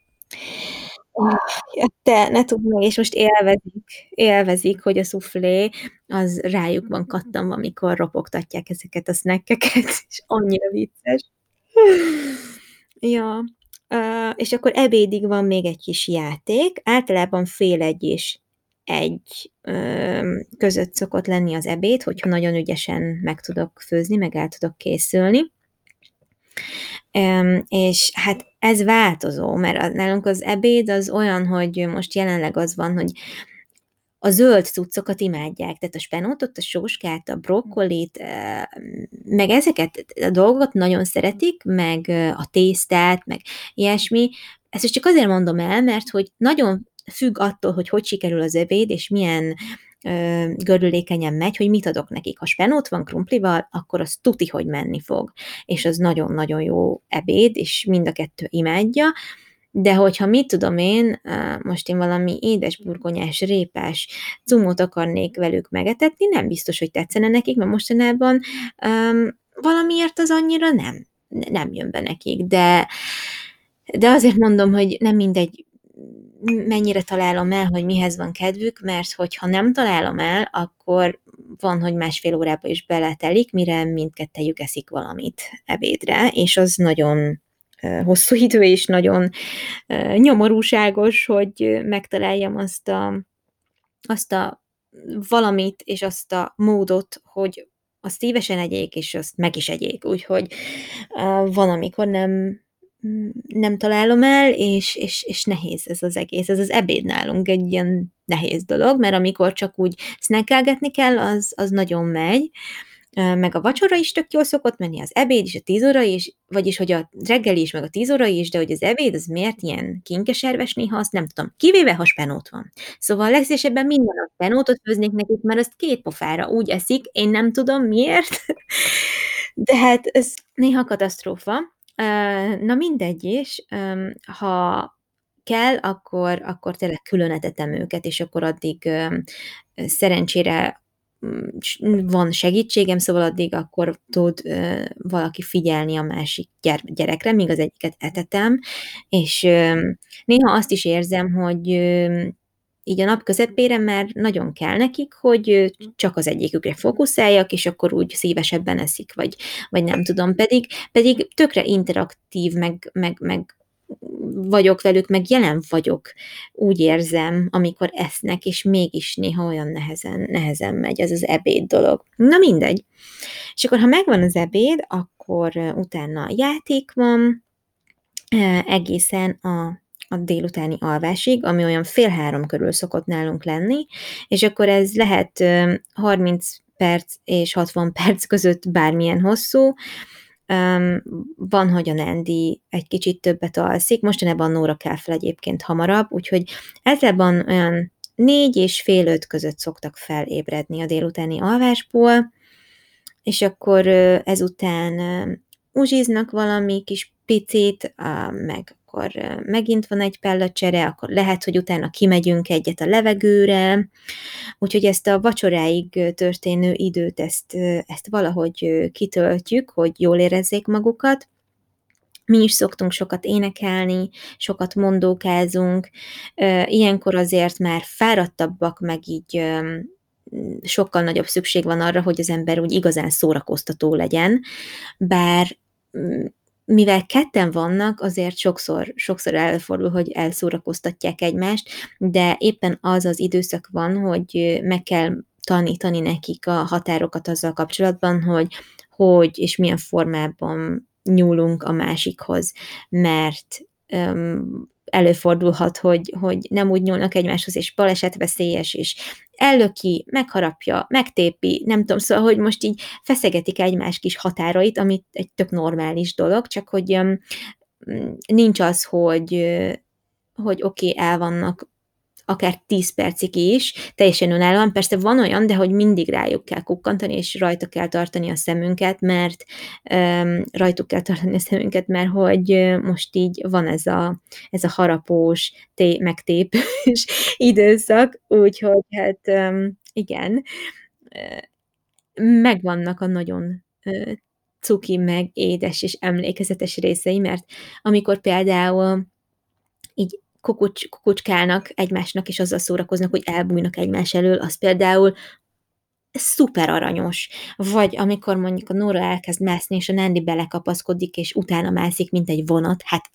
S2: Ja, te, ne tudd meg, és most élvezik, élvezik, hogy a szuflé az rájuk van kattam, amikor ropogtatják ezeket a snackeket, *laughs* és annyira vicces. Ja, Uh, és akkor ebédig van még egy kis játék, általában fél egy és egy között szokott lenni az ebéd, hogyha nagyon ügyesen meg tudok főzni, meg el tudok készülni. És hát ez változó, mert nálunk az ebéd az olyan, hogy most jelenleg az van, hogy a zöld cuccokat imádják, tehát a spenótot, a sóskát, a brokkolit, meg ezeket a dolgokat nagyon szeretik, meg a tésztát, meg ilyesmi. Ezt csak azért mondom el, mert hogy nagyon függ attól, hogy hogy sikerül az ebéd, és milyen gördülékenyen megy, hogy mit adok nekik. Ha spenót van krumplival, akkor az tuti, hogy menni fog. És az nagyon-nagyon jó ebéd, és mind a kettő imádja. De hogyha mit tudom én, most én valami édesburgonyás, répás cumót akarnék velük megetetni, nem biztos, hogy tetszene nekik, mert mostanában um, valamiért az annyira nem, nem jön be nekik, de, de azért mondom, hogy nem mindegy, mennyire találom el, hogy mihez van kedvük, mert hogyha nem találom el, akkor van, hogy másfél órába is beletelik, mire mindkettejük eszik valamit ebédre, és az nagyon hosszú idő, és nagyon nyomorúságos, hogy megtaláljam azt a, azt a valamit, és azt a módot, hogy azt szívesen egyék, és azt meg is egyék. Úgyhogy van, amikor nem, nem találom el, és, és, és nehéz ez az egész. Ez az ebéd nálunk egy ilyen nehéz dolog, mert amikor csak úgy snackelgetni kell, az, az nagyon megy, meg a vacsora is tök jól szokott menni, az ebéd is, a tíz óra is, vagyis hogy a reggeli is, meg a tíz óra is, de hogy az ebéd az miért ilyen kinkeserves néha, azt nem tudom. Kivéve, ha spenót van. Szóval legszívesebben minden nap spenótot főznék nekik, mert azt két pofára úgy eszik, én nem tudom miért, *laughs* de hát ez néha katasztrófa. Na mindegy is, ha kell, akkor, akkor tényleg külön etetem őket, és akkor addig szerencsére van segítségem, szóval addig akkor tud valaki figyelni a másik gyerekre, míg az egyiket etetem, és néha azt is érzem, hogy így a nap közepére már nagyon kell nekik, hogy csak az egyikükre fókuszáljak, és akkor úgy szívesebben eszik, vagy, vagy nem tudom, pedig, pedig tökre interaktív, meg, meg, meg vagyok velük, meg jelen vagyok, úgy érzem, amikor esznek, és mégis néha olyan nehezen, nehezen megy ez az ebéd dolog. Na mindegy. És akkor, ha megvan az ebéd, akkor utána játék van, egészen a a délutáni alvásig, ami olyan fél három körül szokott nálunk lenni, és akkor ez lehet 30 perc és 60 perc között bármilyen hosszú, van, hogy a Nandi egy kicsit többet alszik, mostanában Nóra kell fel egyébként hamarabb, úgyhogy általában olyan négy és fél öt között szoktak felébredni a délutáni alvásból, és akkor ezután uzsiznak valami kis picit, meg akkor megint van egy pellacsere, akkor lehet, hogy utána kimegyünk egyet a levegőre, úgyhogy ezt a vacsoráig történő időt, ezt, ezt valahogy kitöltjük, hogy jól érezzék magukat, mi is szoktunk sokat énekelni, sokat mondókázunk, ilyenkor azért már fáradtabbak, meg így sokkal nagyobb szükség van arra, hogy az ember úgy igazán szórakoztató legyen, bár mivel ketten vannak, azért sokszor, sokszor előfordul, hogy elszórakoztatják egymást, de éppen az az időszak van, hogy meg kell tanítani nekik a határokat azzal kapcsolatban, hogy hogy és milyen formában nyúlunk a másikhoz, mert um, előfordulhat, hogy, hogy nem úgy nyúlnak egymáshoz, és balesetveszélyes, és ellöki, megharapja, megtépi, nem tudom, szóval, hogy most így feszegetik egymás kis határait, amit egy tök normális dolog, csak hogy um, nincs az, hogy, hogy oké, okay, el vannak akár 10 percig is, teljesen önállóan. Persze van olyan, de hogy mindig rájuk kell kukkantani, és rajta kell tartani a szemünket, mert um, rajtuk kell tartani a szemünket, mert hogy most így van ez a, ez a harapós, té- megtépős *laughs* időszak, úgyhogy hát um, igen, megvannak a nagyon cuki, meg édes és emlékezetes részei, mert amikor például így kukucs, kukucskálnak egymásnak, és azzal szórakoznak, hogy elbújnak egymás elől, az például szuper aranyos. Vagy amikor mondjuk a Nóra elkezd mászni, és a Nandi belekapaszkodik, és utána mászik, mint egy vonat, hát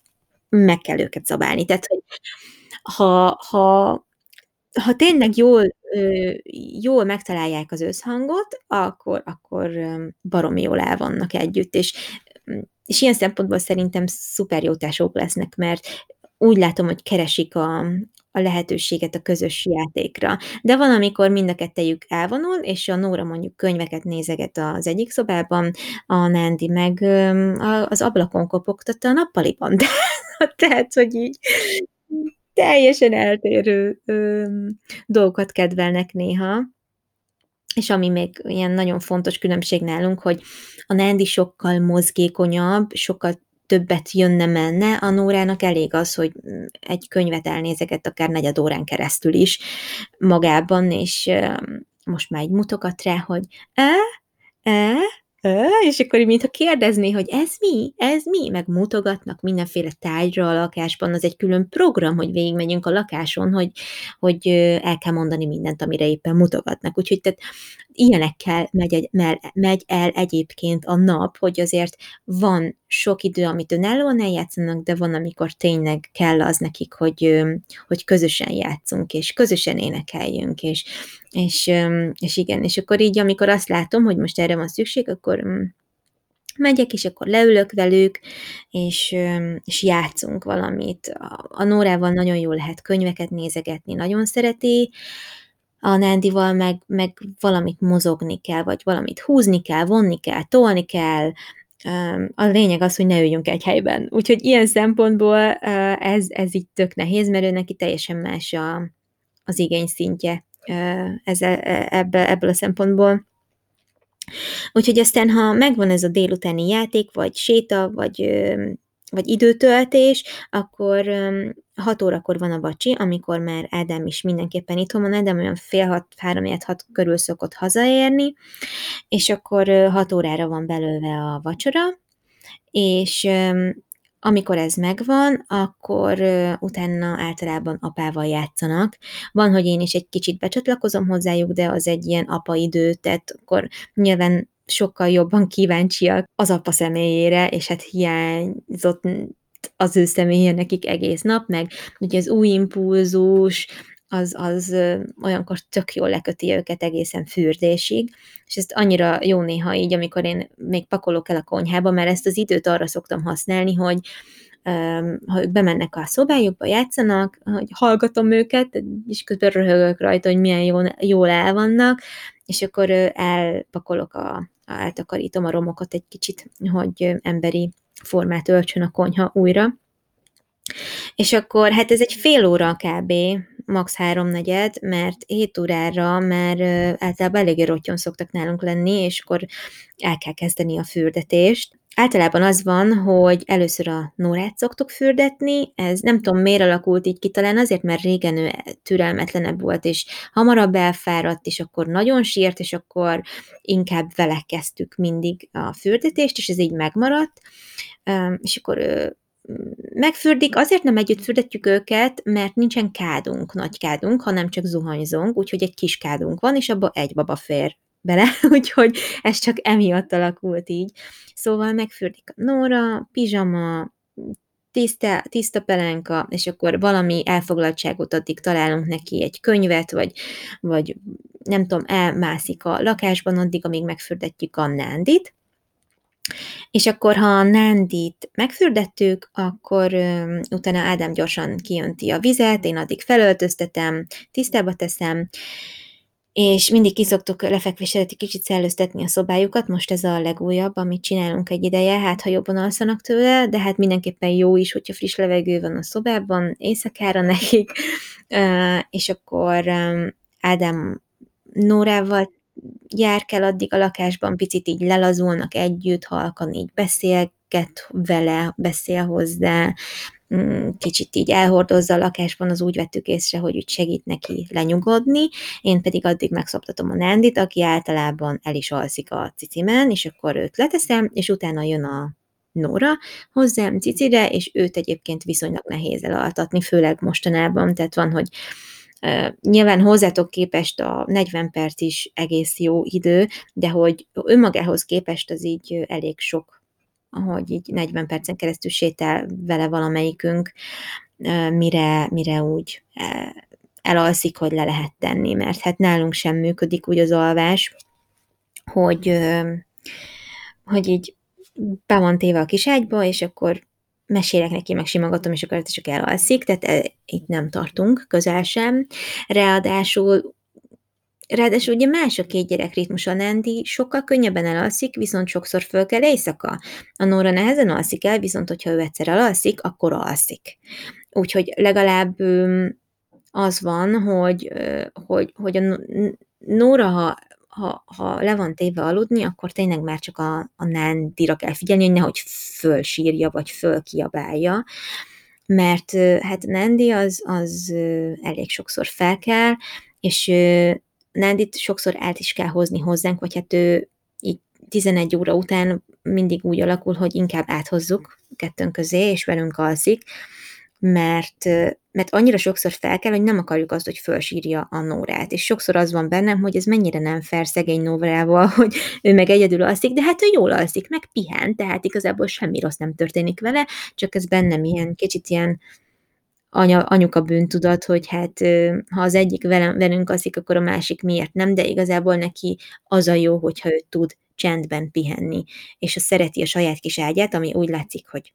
S2: meg kell őket szabálni. Tehát, hogy ha, ha, ha tényleg jól, jól megtalálják az összhangot, akkor, akkor baromi jól el vannak együtt, és és ilyen szempontból szerintem szuper jó lesznek, mert úgy látom, hogy keresik a, a lehetőséget a közös játékra. De van, amikor mind a kettejük elvonul, és a Nóra mondjuk könyveket nézeget az egyik szobában, a Nándi meg az ablakon kopogtatta a nappaliban. *laughs* De, tehát, hogy így teljesen eltérő ö, dolgokat kedvelnek néha. És ami még ilyen nagyon fontos különbség nálunk, hogy a Nándi sokkal mozgékonyabb, sokkal többet jönne-menne, a Nórának elég az, hogy egy könyvet elnézeget akár negyed órán keresztül is magában, és most már egy mutogat rá, hogy e, e, és akkor így mintha kérdezné, hogy ez mi, ez mi, meg mutogatnak mindenféle tárgyra a lakásban, az egy külön program, hogy végigmegyünk a lakáson, hogy, hogy el kell mondani mindent, amire éppen mutogatnak. Úgyhogy tehát ilyenekkel megy, egy, megy el egyébként a nap, hogy azért van sok idő, amit önállóan eljátszanak, de van, amikor tényleg kell az nekik, hogy, hogy közösen játszunk, és közösen énekeljünk, és, és, és igen, és akkor így, amikor azt látom, hogy most erre van szükség, akkor megyek, és akkor leülök velük, és, és játszunk valamit. A Nórával nagyon jól lehet könyveket nézegetni, nagyon szereti, a Nándival meg, meg valamit mozogni kell, vagy valamit húzni kell, vonni kell, tolni kell, a lényeg az, hogy ne üljünk egy helyben. Úgyhogy ilyen szempontból ez, ez így tök nehéz, mert ő neki teljesen más a, az igény szintje ez, e, ebbe, ebből a szempontból. Úgyhogy aztán, ha megvan ez a délutáni játék, vagy séta, vagy vagy időtöltés, akkor 6 órakor van a bacsi, amikor már Ádám is mindenképpen itthon van, Ádám olyan fél hat, három hat körül szokott hazaérni, és akkor 6 órára van belőle a vacsora, és amikor ez megvan, akkor utána általában apával játszanak. Van, hogy én is egy kicsit becsatlakozom hozzájuk, de az egy ilyen apa idő, tehát akkor nyilván sokkal jobban kíváncsiak az apa személyére, és hát hiányzott az ő személye nekik egész nap, meg ugye az új impulzus, az, az olyankor tök jól leköti őket egészen fürdésig, és ezt annyira jó néha így, amikor én még pakolok el a konyhába, mert ezt az időt arra szoktam használni, hogy ha ők bemennek a szobájukba, játszanak, hogy hallgatom őket, és közben röhögök rajta, hogy milyen jól, jól el vannak, és akkor elpakolok a, eltakarítom a romokat egy kicsit, hogy emberi formát öltsön a konyha újra. És akkor, hát ez egy fél óra kb., max. háromnegyed, mert 7 órára már általában eléggé rottyon szoktak nálunk lenni, és akkor el kell kezdeni a fürdetést. Általában az van, hogy először a Nórát szoktuk fürdetni, ez nem tudom miért alakult így ki, talán azért, mert régen ő türelmetlenebb volt, és hamarabb elfáradt, és akkor nagyon sírt, és akkor inkább vele kezdtük mindig a fürdetést, és ez így megmaradt, és akkor ő megfürdik, azért nem együtt fürdetjük őket, mert nincsen kádunk, nagy kádunk, hanem csak zuhanyzunk, úgyhogy egy kis kádunk van, és abba egy baba fér bele, *laughs* úgyhogy ez csak emiatt alakult így. Szóval megfürdik a Nóra, pizsama, tiszta, tiszta pelenka, és akkor valami elfoglaltságot addig találunk neki egy könyvet, vagy, vagy nem tudom, elmászik a lakásban addig, amíg megfürdetjük a nándit, és akkor, ha a nándit megfürdettük, akkor ö, utána Ádám gyorsan kijönti a vizet, én addig felöltöztetem, tisztába teszem, és mindig kiszoktuk lefekvés előtt kicsit szellőztetni a szobájukat, most ez a legújabb, amit csinálunk egy ideje, hát ha jobban alszanak tőle, de hát mindenképpen jó is, hogyha friss levegő van a szobában, éjszakára *laughs* nekik, és akkor Ádám Nórával jár kell addig a lakásban, picit így lelazulnak együtt, halkan így beszélget vele, beszél hozzá, kicsit így elhordozza a lakásban, az úgy vettük észre, hogy úgy segít neki lenyugodni, én pedig addig megszoptatom a Nándit, aki általában el is alszik a cicimen, és akkor őt leteszem, és utána jön a Nóra hozzám cicire, és őt egyébként viszonylag nehéz elaltatni, főleg mostanában, tehát van, hogy Nyilván hozzátok képest a 40 perc is egész jó idő, de hogy önmagához képest az így elég sok, ahogy így 40 percen keresztül sétál vele valamelyikünk, mire, mire úgy elalszik, hogy le lehet tenni, mert hát nálunk sem működik úgy az alvás, hogy, hogy így be van téve a kis ágyba, és akkor mesélek neki, meg simogatom, és akkor csak elalszik, tehát itt nem tartunk közel sem. Ráadásul Ráadásul ugye más a két gyerek ritmus, a Nandi sokkal könnyebben elalszik, viszont sokszor föl kell éjszaka. A Nóra nehezen alszik el, viszont hogyha ő egyszer elalszik, akkor alszik. Úgyhogy legalább az van, hogy, hogy, hogy a Nóra, ha, ha, ha le van téve aludni, akkor tényleg már csak a, a Nandira kell figyelni, hogy nehogy fölsírja, vagy fölkiabálja, mert hát Nandi az, az elég sokszor fel kell, és Nandit sokszor át is kell hozni hozzánk, vagy hát ő így 11 óra után mindig úgy alakul, hogy inkább áthozzuk kettőnk közé, és velünk alszik, mert, mert annyira sokszor fel kell, hogy nem akarjuk azt, hogy fölsírja a Nórát. És sokszor az van bennem, hogy ez mennyire nem fair szegény Nórával, *laughs* hogy ő meg egyedül alszik, de hát ő jól alszik, meg pihen, tehát igazából semmi rossz nem történik vele, csak ez bennem ilyen kicsit ilyen anya, anyuka bűntudat, hogy hát ha az egyik velem, velünk alszik, akkor a másik miért nem, de igazából neki az a jó, hogyha ő tud csendben pihenni, és ha szereti a saját kis ágyát, ami úgy látszik, hogy,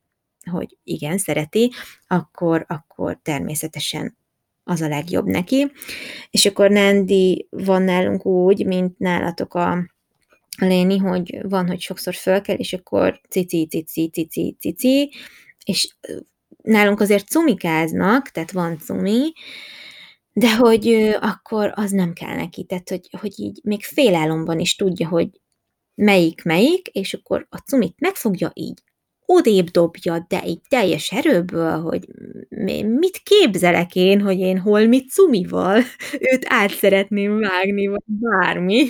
S2: hogy igen, szereti, akkor, akkor természetesen az a legjobb neki. És akkor Nandi van nálunk úgy, mint nálatok a Léni, hogy van, hogy sokszor föl kell, és akkor cici, cici, cici, cici, és nálunk azért cumikáznak, tehát van cumi, de hogy akkor az nem kell neki, tehát hogy, hogy így még félálomban is tudja, hogy melyik melyik, és akkor a cumit megfogja így, odébb dobja, de így teljes erőből, hogy mit képzelek én, hogy én holmit cumival *laughs* őt át szeretném vágni, vagy bármi.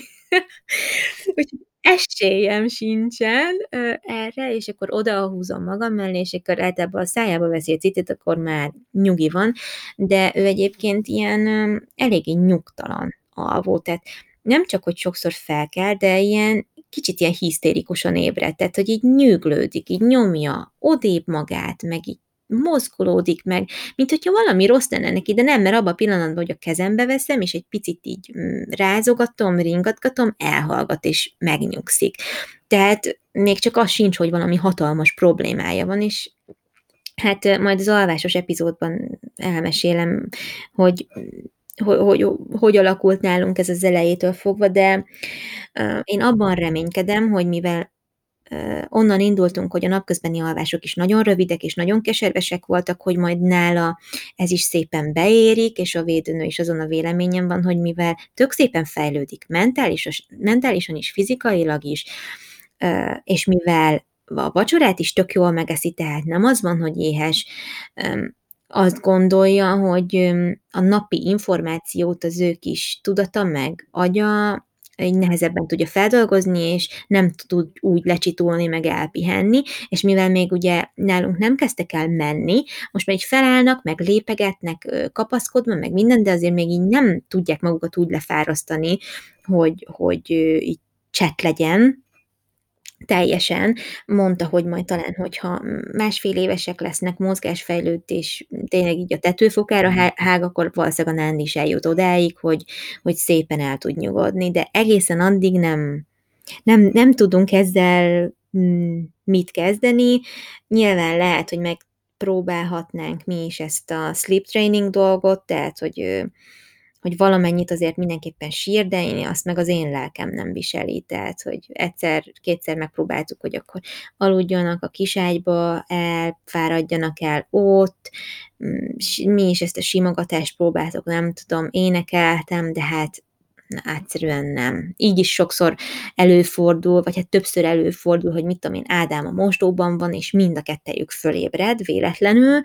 S2: *laughs* Úgyhogy esélyem sincsen ö, erre, és akkor oda húzom magam mellé, és akkor általában a szájába veszi a cicit, akkor már nyugi van, de ő egyébként ilyen ö, eléggé nyugtalan alvó, tehát nem csak, hogy sokszor fel kell, de ilyen kicsit ilyen hisztérikusan ébred, tehát hogy így nyűglődik, így nyomja odébb magát, meg így mozgolódik meg, mint hogyha valami rossz lenne neki, de nem, mert abban a pillanatban, hogy a kezembe veszem, és egy picit így mm, rázogatom, ringatgatom, elhallgat és megnyugszik. Tehát még csak az sincs, hogy valami hatalmas problémája van, és hát majd az alvásos epizódban elmesélem, hogy hogy, hogy, hogy alakult nálunk ez az elejétől fogva, de én abban reménykedem, hogy mivel onnan indultunk, hogy a napközbeni alvások is nagyon rövidek és nagyon keservesek voltak, hogy majd nála ez is szépen beérik, és a védőnő is azon a véleményen van, hogy mivel tök szépen fejlődik mentális, mentálisan is, fizikailag is, és mivel a vacsorát is tök jól megeszi, tehát nem az van, hogy éhes, azt gondolja, hogy a napi információt az ő kis tudata meg agya így nehezebben tudja feldolgozni, és nem tud úgy lecsitulni, meg elpihenni, és mivel még ugye nálunk nem kezdtek el menni, most már így felállnak, meg lépegetnek, kapaszkodva, meg minden, de azért még így nem tudják magukat úgy lefárasztani, hogy, hogy így cset legyen, teljesen. Mondta, hogy majd talán, hogyha másfél évesek lesznek, mozgásfejlődés tényleg így a tetőfokára mhm. hág, akkor valószínűleg a Nándi is eljut odáig, hogy, hogy szépen el tud nyugodni, de egészen addig nem, nem, nem tudunk ezzel mm, mit kezdeni. Nyilván lehet, hogy megpróbálhatnánk mi is ezt a sleep training dolgot, tehát, hogy hogy valamennyit azért mindenképpen sír, de én azt meg az én lelkem nem viseli, tehát, hogy egyszer-kétszer megpróbáltuk, hogy akkor aludjanak a kiságyba, elfáradjanak el ott, mm, mi is ezt a simogatást próbáltuk, nem tudom, énekeltem, de hát na, egyszerűen nem. Így is sokszor előfordul, vagy hát többször előfordul, hogy mit tudom én, Ádám a mosdóban van, és mind a kettejük fölébred véletlenül,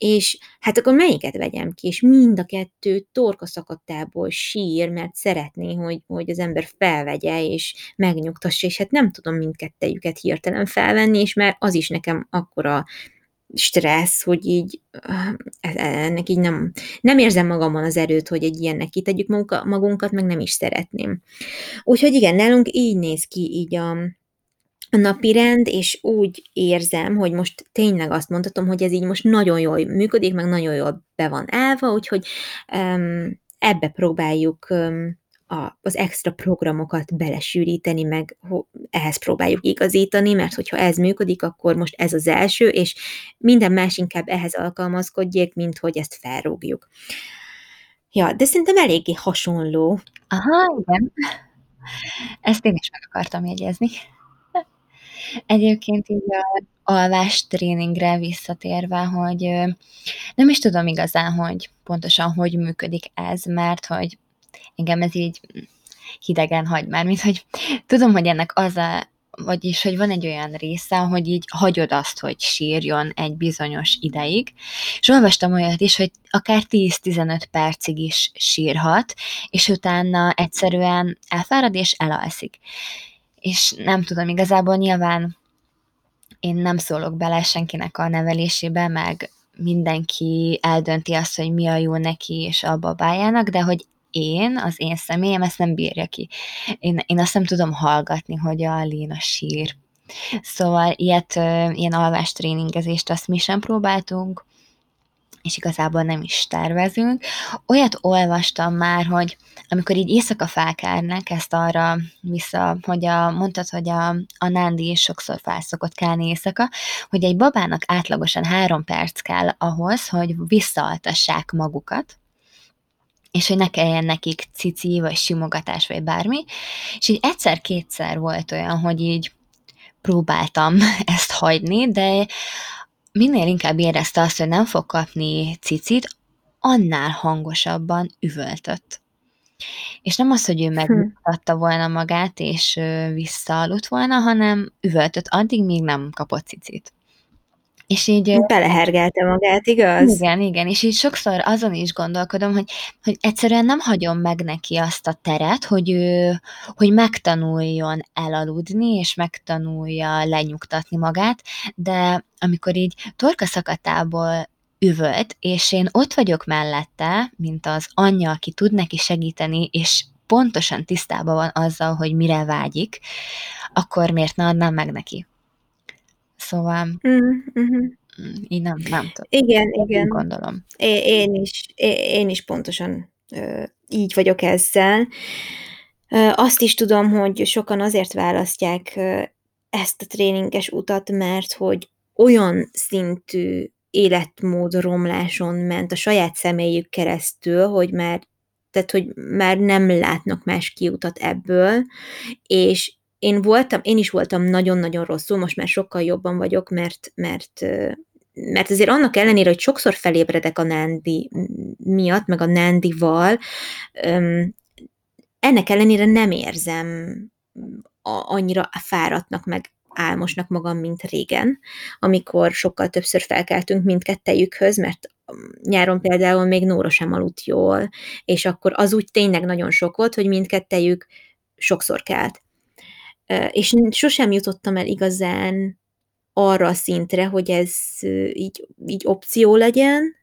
S2: és hát akkor melyiket vegyem ki, és mind a kettő torka szakadtából sír, mert szeretné, hogy, hogy az ember felvegye, és megnyugtassa, és hát nem tudom mindkettejüket hirtelen felvenni, és már az is nekem akkora stressz, hogy így e, ennek így nem, nem érzem magamon az erőt, hogy egy ilyennek kitegyük magunkat, meg nem is szeretném. Úgyhogy igen, nálunk így néz ki így a napirend, és úgy érzem, hogy most tényleg azt mondhatom, hogy ez így most nagyon jól működik, meg nagyon jól be van állva, úgyhogy um, ebbe próbáljuk um, a, az extra programokat belesűríteni, meg ehhez próbáljuk igazítani, mert hogyha ez működik, akkor most ez az első, és minden más inkább ehhez alkalmazkodjék, mint hogy ezt felrúgjuk. Ja, de szerintem eléggé hasonló.
S1: Aha, igen. Ezt én is meg akartam jegyezni. Egyébként így a alvás tréningre visszatérve, hogy nem is tudom igazán, hogy pontosan hogy működik ez, mert hogy engem ez így hidegen hagy már, mint hogy tudom, hogy ennek az a, vagyis, hogy van egy olyan része, hogy így hagyod azt, hogy sírjon egy bizonyos ideig, és olvastam olyat is, hogy akár 10-15 percig is sírhat, és utána egyszerűen elfárad és elalszik. És nem tudom, igazából nyilván én nem szólok bele senkinek a nevelésébe, meg mindenki eldönti azt, hogy mi a jó neki és a babájának, de hogy én, az én személyem ezt nem bírja ki. Én, én azt nem tudom hallgatni, hogy a Léna sír. Szóval ilyet, ilyen alvástréningezést azt mi sem próbáltunk, és igazából nem is tervezünk. Olyat olvastam már, hogy amikor így éjszaka felkelnek, ezt arra vissza, hogy a, mondtad, hogy a, a nándi is sokszor felszokott kelni éjszaka, hogy egy babának átlagosan három perc kell ahhoz, hogy visszaaltassák magukat, és hogy ne kelljen nekik cici, vagy simogatás, vagy bármi. És így egyszer-kétszer volt olyan, hogy így próbáltam *laughs* ezt hagyni, de minél inkább érezte azt, hogy nem fog kapni cicit, annál hangosabban üvöltött. És nem az, hogy ő megmutatta volna magát, és visszaaludt volna, hanem üvöltött addig, míg nem kapott cicit.
S2: És így... Belehergelte magát, igaz?
S1: Igen, igen, és így sokszor azon is gondolkodom, hogy, hogy egyszerűen nem hagyom meg neki azt a teret, hogy ő, hogy megtanuljon elaludni, és megtanulja lenyugtatni magát, de amikor így torka szakatából üvölt, és én ott vagyok mellette, mint az anyja, aki tud neki segíteni, és pontosan tisztában van azzal, hogy mire vágyik, akkor miért ne adnám meg neki? Szóval mm-hmm. így nem, nem tudom.
S2: Igen, én igen.
S1: Gondolom.
S2: Én, én, is, én, én is pontosan uh, így vagyok ezzel. Uh, azt is tudom, hogy sokan azért választják uh, ezt a tréninges utat, mert hogy olyan szintű életmód romláson ment a saját személyük keresztül, hogy már tehát, hogy már nem látnak más kiutat ebből, és én voltam, én is voltam nagyon-nagyon rosszul, most már sokkal jobban vagyok, mert, mert, mert azért annak ellenére, hogy sokszor felébredek a nándi miatt, meg a nándival, ennek ellenére nem érzem annyira fáradtnak, meg álmosnak magam, mint régen, amikor sokkal többször felkeltünk mindkettejükhöz, mert nyáron például még Nóra sem aludt jól, és akkor az úgy tényleg nagyon sok volt, hogy mindkettejük sokszor kelt és sosem jutottam el igazán arra a szintre, hogy ez így, így opció legyen,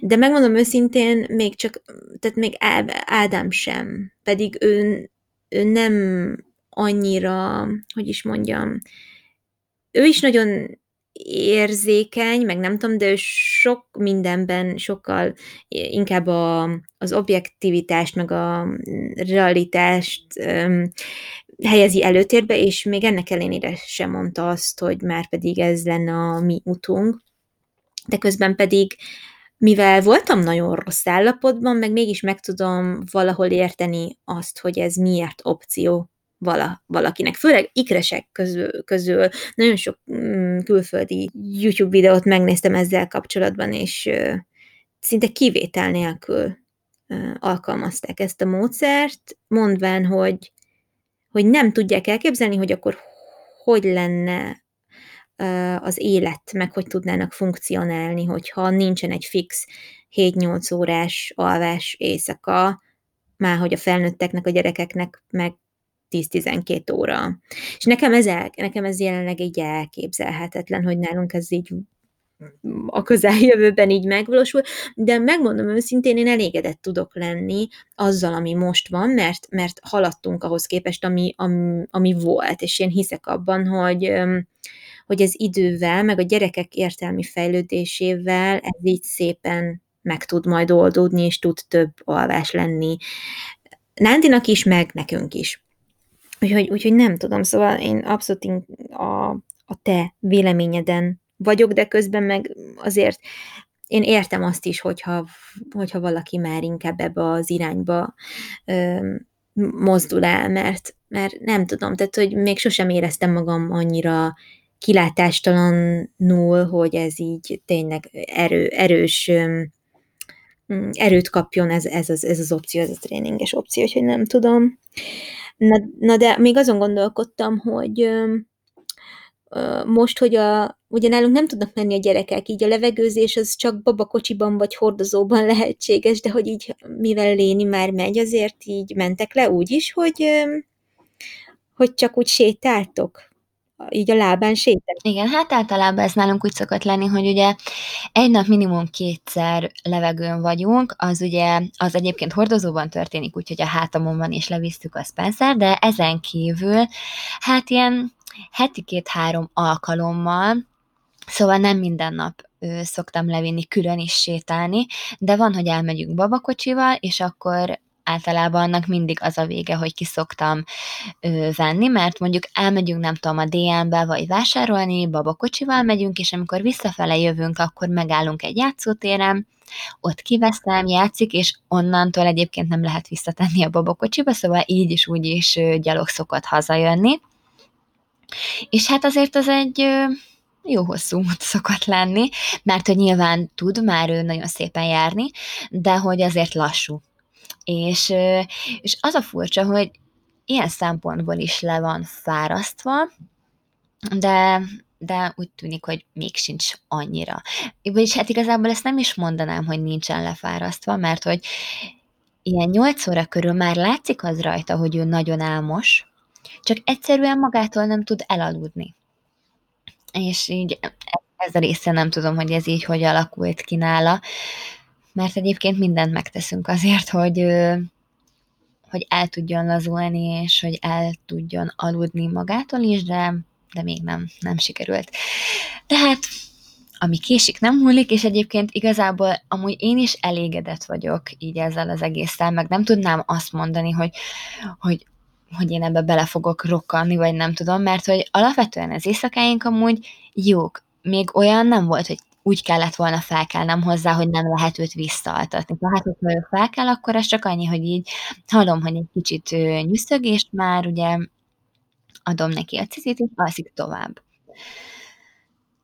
S2: de megmondom őszintén, még csak, tehát még Ádám sem, pedig ő, ő nem annyira, hogy is mondjam, ő is nagyon érzékeny, meg nem tudom, de ő sok mindenben sokkal inkább a, az objektivitást, meg a realitást um, helyezi előtérbe, és még ennek ellenére sem mondta azt, hogy már pedig ez lenne a mi utunk. De közben pedig, mivel voltam nagyon rossz állapotban, meg mégis meg tudom valahol érteni azt, hogy ez miért opció vala, valakinek. Főleg ikresek közül, közül nagyon sok mm, külföldi YouTube videót megnéztem ezzel kapcsolatban, és uh, szinte kivétel nélkül uh, alkalmazták ezt a módszert, mondván, hogy hogy nem tudják elképzelni, hogy akkor hogy lenne az élet, meg hogy tudnának funkcionálni, hogyha nincsen egy fix 7-8 órás alvás éjszaka, már hogy a felnőtteknek, a gyerekeknek meg 10-12 óra. És nekem ez, el, nekem ez jelenleg így elképzelhetetlen, hogy nálunk ez így a közeljövőben így megvalósul, de megmondom őszintén, én elégedett tudok lenni azzal, ami most van, mert, mert haladtunk ahhoz képest, ami, ami, ami volt, és én hiszek abban, hogy, hogy ez idővel, meg a gyerekek értelmi fejlődésével ez így szépen meg tud majd oldódni, és tud több alvás lenni. Nándinak is, meg nekünk is. Úgyhogy, úgyhogy nem tudom, szóval én abszolút a, a te véleményeden vagyok, de közben meg azért én értem azt is, hogyha, hogyha valaki már inkább ebbe az irányba ö, mozdul el, mert, mert nem tudom, tehát hogy még sosem éreztem magam annyira kilátástalanul, hogy ez így tényleg erő, erős erőt kapjon ez, ez, az, ez az opció, ez a tréninges opció, hogy nem tudom. Na, na de még azon gondolkodtam, hogy most, hogy a, ugye nálunk nem tudnak menni a gyerekek, így a levegőzés az csak babakocsiban vagy hordozóban *laughs* lehetséges, de hogy így, mivel Léni már megy, azért így mentek le úgy is, hogy, hogy csak úgy sétáltok így a lábán sétál.
S1: Igen, hát általában ez nálunk úgy szokott lenni, hogy ugye egy nap minimum kétszer levegőn vagyunk, az ugye, az egyébként hordozóban történik, úgyhogy a hátamon van és levisztük a Spencer, de ezen kívül, hát ilyen heti két-három alkalommal, szóval nem minden nap ö, szoktam levinni külön is sétálni, de van, hogy elmegyünk babakocsival, és akkor általában annak mindig az a vége, hogy ki szoktam ö, venni, mert mondjuk elmegyünk, nem tudom, a DM-be, vagy vásárolni, babakocsival megyünk, és amikor visszafele jövünk, akkor megállunk egy játszótéren, ott kiveszem, játszik, és onnantól egyébként nem lehet visszatenni a babakocsiba, szóval így is úgy is gyalog szokott hazajönni. És hát azért az egy jó hosszú út szokott lenni, mert hogy nyilván tud már ő nagyon szépen járni, de hogy azért lassú. És, és az a furcsa, hogy ilyen szempontból is le van fárasztva, de, de úgy tűnik, hogy még sincs annyira. Vagyis hát igazából ezt nem is mondanám, hogy nincsen lefárasztva, mert hogy ilyen 8 óra körül már látszik az rajta, hogy ő nagyon álmos, csak egyszerűen magától nem tud elaludni. És így ez a része nem tudom, hogy ez így hogy alakult ki nála, mert egyébként mindent megteszünk azért, hogy, hogy el tudjon lazulni, és hogy el tudjon aludni magától is, de, de még nem, nem sikerült. Tehát ami késik, nem hullik, és egyébként igazából amúgy én is elégedett vagyok így ezzel az egésszel, meg nem tudnám azt mondani, hogy, hogy hogy én ebbe bele fogok rokkanni, vagy nem tudom, mert hogy alapvetően az éjszakáink amúgy jók. Még olyan nem volt, hogy úgy kellett volna felkelnem hozzá, hogy nem lehet őt visszaaltatni. Tehát, hogyha ő felkel, akkor ez csak annyi, hogy így hallom, hogy egy kicsit nyűszög, és már ugye adom neki a cicit, és alszik tovább.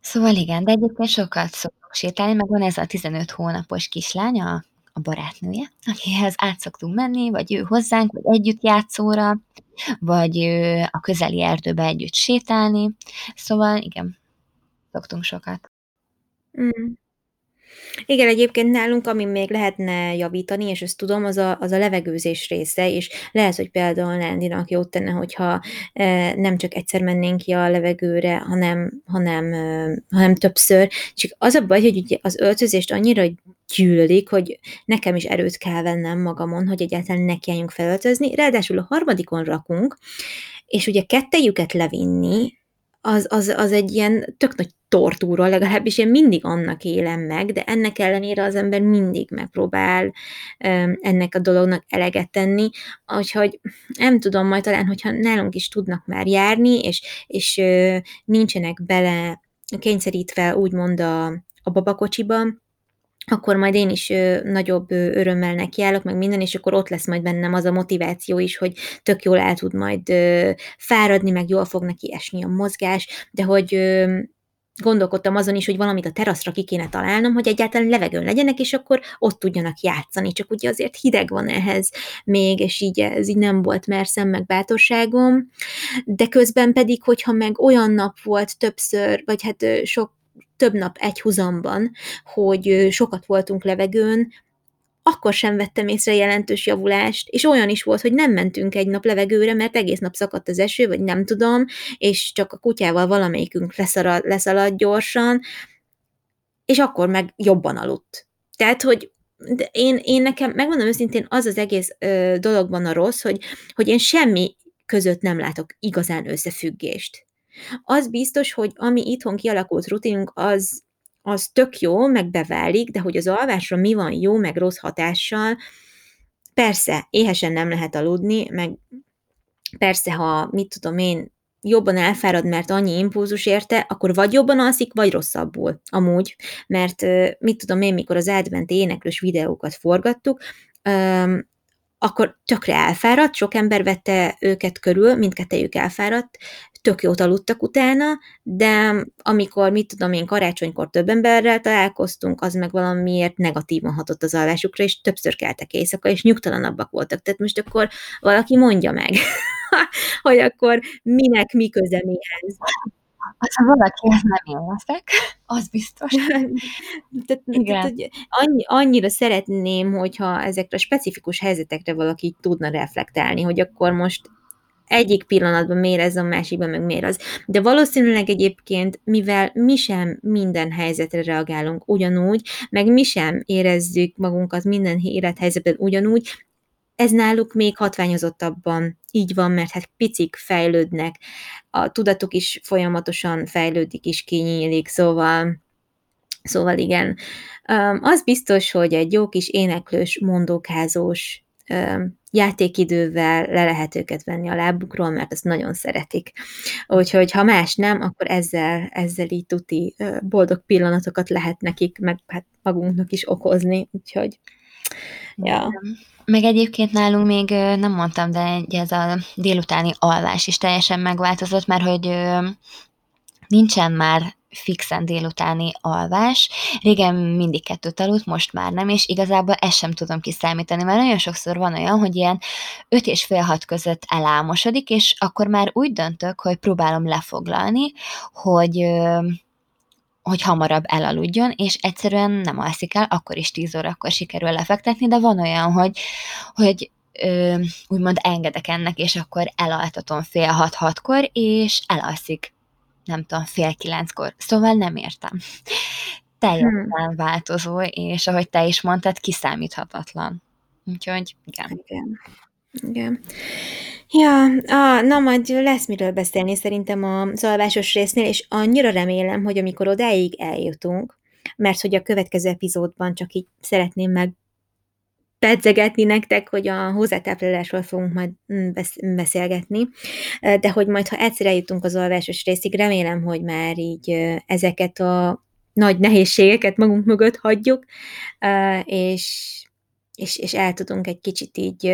S1: Szóval igen, de egyébként sokat szokok sétálni, meg van ez a 15 hónapos kislány, a, barátnője, akihez át szoktunk menni, vagy ő hozzánk, vagy együtt játszóra, vagy a közeli erdőbe együtt sétálni. Szóval igen, szoktunk sokat.
S2: Mm. Igen, egyébként nálunk, ami még lehetne javítani, és ezt tudom, az a, az a levegőzés része, és lehet, hogy például Nándinak jót tenne, hogyha e, nem csak egyszer mennénk ki a levegőre, hanem, hanem, e, hanem többször. Csak az a baj, hogy ugye az öltözést annyira gyűlölik, hogy nekem is erőt kell vennem magamon, hogy egyáltalán nekiálljunk felöltözni, ráadásul a harmadikon rakunk, és ugye kettejüket levinni, az, az, az egy ilyen tök nagy tortúra, legalábbis én mindig annak élem meg, de ennek ellenére az ember mindig megpróbál ennek a dolognak eleget tenni, úgyhogy nem tudom, majd talán, hogyha nálunk is tudnak már járni, és, és nincsenek bele kényszerítve úgymond a, a babakocsiba, akkor majd én is ö, nagyobb ö, örömmel nekiállok, meg minden, és akkor ott lesz majd bennem az a motiváció is, hogy tök jól el tud majd ö, fáradni, meg jól fog neki esni a mozgás, de hogy ö, gondolkodtam azon is, hogy valamit a teraszra ki kéne találnom, hogy egyáltalán levegőn legyenek, és akkor ott tudjanak játszani, csak ugye azért hideg van ehhez még, és így ez így nem volt merszem, meg bátorságom, de közben pedig, hogyha meg olyan nap volt többször, vagy hát sok több nap egy huzamban, hogy sokat voltunk levegőn, akkor sem vettem észre jelentős javulást, és olyan is volt, hogy nem mentünk egy nap levegőre, mert egész nap szakadt az eső, vagy nem tudom, és csak a kutyával valamelyikünk leszalad, leszalad gyorsan, és akkor meg jobban aludt. Tehát, hogy de én, én nekem, megmondom őszintén, az az egész ö, dologban a rossz, hogy, hogy én semmi között nem látok igazán összefüggést. Az biztos, hogy ami itthon kialakult rutinunk, az, az tök jó, meg beválik, de hogy az alvásra mi van jó, meg rossz hatással, persze, éhesen nem lehet aludni, meg persze, ha mit tudom én, jobban elfárad, mert annyi impulzus érte, akkor vagy jobban alszik, vagy rosszabbul, amúgy. Mert mit tudom én, mikor az adventi éneklős videókat forgattuk, akkor tökre elfáradt, sok ember vette őket körül, mindkettejük elfáradt, tök jót aludtak utána, de amikor, mit tudom én, karácsonykor több emberrel találkoztunk, az meg valamiért negatívan hatott az alvásukra, és többször keltek éjszaka, és nyugtalanabbak voltak. Tehát most akkor valaki mondja meg, *laughs* hogy akkor minek mi köze mihez.
S1: Az, ha valaki ezt nem én leszek, az biztos. *laughs*
S2: tehát, Igen. tehát, annyi, annyira szeretném, hogyha ezekre a specifikus helyzetekre valaki tudna reflektálni, hogy akkor most egyik pillanatban miért ez a másikban meg miért az. De valószínűleg egyébként, mivel mi sem minden helyzetre reagálunk ugyanúgy, meg mi sem érezzük magunkat minden élethelyzetben ugyanúgy, ez náluk még hatványozottabban így van, mert hát picik fejlődnek, a tudatuk is folyamatosan fejlődik és kinyílik, szóval Szóval igen, az biztos, hogy egy jó kis éneklős, mondókázós játékidővel le lehet őket venni a lábukról, mert ezt nagyon szeretik. Úgyhogy ha más nem, akkor ezzel, ezzel így tuti boldog pillanatokat lehet nekik, meg hát magunknak is okozni, úgyhogy ja.
S1: Meg egyébként nálunk még nem mondtam, de ez a délutáni alvás is teljesen megváltozott, mert hogy nincsen már fixen délutáni alvás. Régen mindig kettőt aludt, most már nem, és igazából ezt sem tudom kiszámítani, mert nagyon sokszor van olyan, hogy ilyen öt és fél hat között elálmosodik, és akkor már úgy döntök, hogy próbálom lefoglalni, hogy hogy hamarabb elaludjon, és egyszerűen nem alszik el, akkor is 10 órakor sikerül lefektetni, de van olyan, hogy, hogy ö, úgymond engedek ennek, és akkor elaltatom fél hat-hatkor, és elalszik nem tudom, fél kilenckor. Szóval nem értem. Teljesen hmm. változó, és ahogy te is mondtad, kiszámíthatatlan. Úgyhogy igen.
S2: Igen. Igen. Ja, ah, na majd lesz miről beszélni szerintem a alvásos résznél, és annyira remélem, hogy amikor odáig eljutunk, mert hogy a következő epizódban csak így szeretném meg pedzegetni nektek, hogy a hozzátáplálásról fogunk majd mm, beszélgetni, de hogy majd, ha egyszer eljutunk az alvásos részig, remélem, hogy már így ezeket a nagy nehézségeket magunk mögött hagyjuk, és, és, és el tudunk egy kicsit így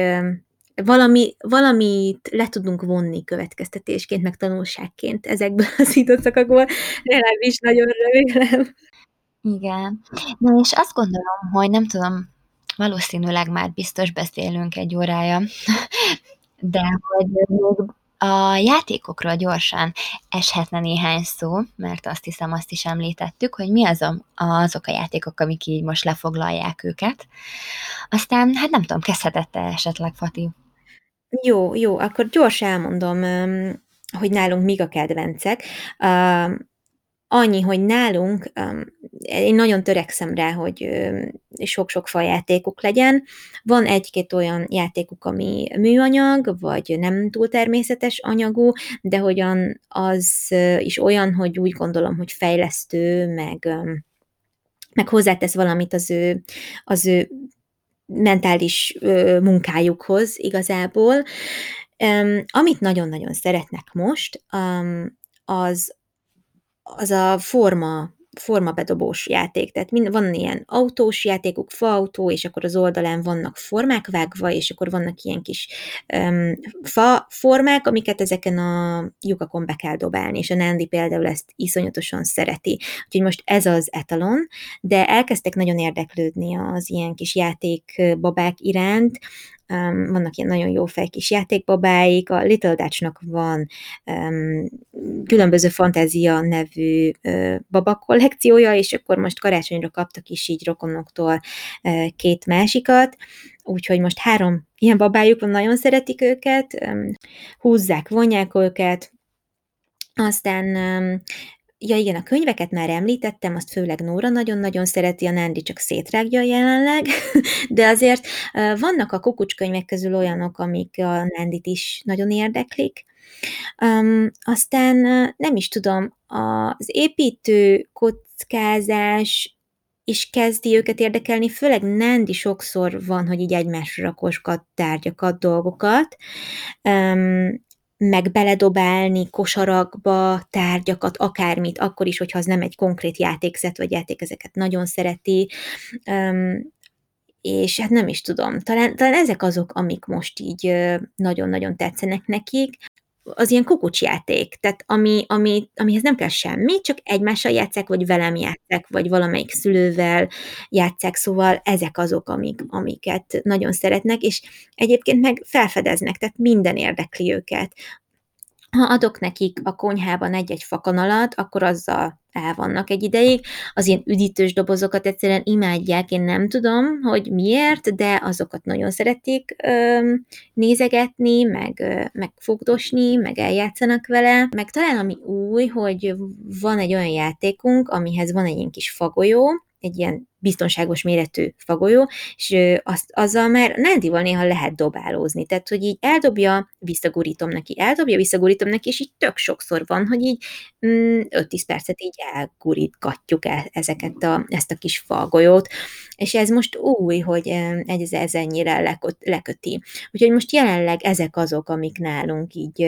S2: valami, valamit le tudunk vonni következtetésként, meg tanulságként ezekből az időszakokból, legalábbis nagyon remélem.
S1: Igen. Na és azt gondolom, hogy nem tudom, valószínűleg már biztos beszélünk egy órája, *laughs* de hogy a játékokról gyorsan eshetne néhány szó, mert azt hiszem azt is említettük, hogy mi az a, azok a játékok, amik így most lefoglalják őket. Aztán, hát nem tudom, kezdhetette esetleg Fati?
S2: Jó, jó, akkor gyors elmondom, hogy nálunk mik a kedvencek. Annyi, hogy nálunk, én nagyon törekszem rá, hogy sok-sok játékok legyen. Van egy-két olyan játékuk, ami műanyag, vagy nem túl természetes anyagú, de hogyan az is olyan, hogy úgy gondolom, hogy fejlesztő, meg, meg hozzátesz valamit az ő, az ő mentális munkájukhoz igazából. Amit nagyon-nagyon szeretnek most, az az a forma, formabedobós játék. Tehát mind, van ilyen autós játékuk, faautó, és akkor az oldalán vannak formák vágva, és akkor vannak ilyen kis um, fa formák, amiket ezeken a lyukakon be kell dobálni, és a Nandi például ezt iszonyatosan szereti. Úgyhogy most ez az etalon, de elkezdtek nagyon érdeklődni az ilyen kis játékbabák iránt, um, vannak ilyen nagyon jó fej kis játékbabáik, a Little Dutchnak van um, különböző fantázia nevű uh, baba kollekciója, és akkor most karácsonyra kaptak is így rokonoktól uh, két másikat, úgyhogy most három ilyen babájuk van, nagyon szeretik őket, um, húzzák, vonják őket, aztán um, Ja igen, a könyveket már említettem, azt főleg Nóra nagyon-nagyon szereti, a Nándi csak szétrágja jelenleg, *laughs* de azért vannak a kukucskönyvek közül olyanok, amik a Nándit is nagyon érdeklik. Um, aztán nem is tudom, az építő kockázás és kezdi őket érdekelni, főleg Nandi sokszor van, hogy így egymásra rakosgat tárgyakat, dolgokat, meg beledobálni kosarakba tárgyakat, akármit, akkor is, hogyha az nem egy konkrét játékszet vagy játék, ezeket nagyon szereti, és hát nem is tudom, talán, talán ezek azok, amik most így nagyon-nagyon tetszenek nekik az ilyen kukucsjáték, tehát ami, ami, amihez nem kell semmi, csak egymással játszák, vagy velem játszák, vagy valamelyik szülővel játszák, szóval ezek azok, amik, amiket nagyon szeretnek, és egyébként meg felfedeznek, tehát minden érdekli őket. Ha adok nekik a konyhában egy-egy fakanalat, akkor azzal el vannak egy ideig. Az ilyen üdítős dobozokat egyszerűen imádják, én nem tudom, hogy miért, de azokat nagyon szeretik ö, nézegetni, meg, ö, meg fogdosni, meg eljátszanak vele. Meg talán ami új, hogy van egy olyan játékunk, amihez van egy ilyen kis fagolyó, egy ilyen biztonságos méretű fagolyó, és azt, azzal már Nándival néha lehet dobálózni, tehát hogy így eldobja, visszagurítom neki, eldobja, visszagurítom neki, és így tök sokszor van, hogy így mm, 5-10 percet így elgurítgatjuk el ezeket a, ezt a kis fagolyót, és ez most új, hogy ez, ez ennyire leköti. Úgyhogy most jelenleg ezek azok, amik nálunk így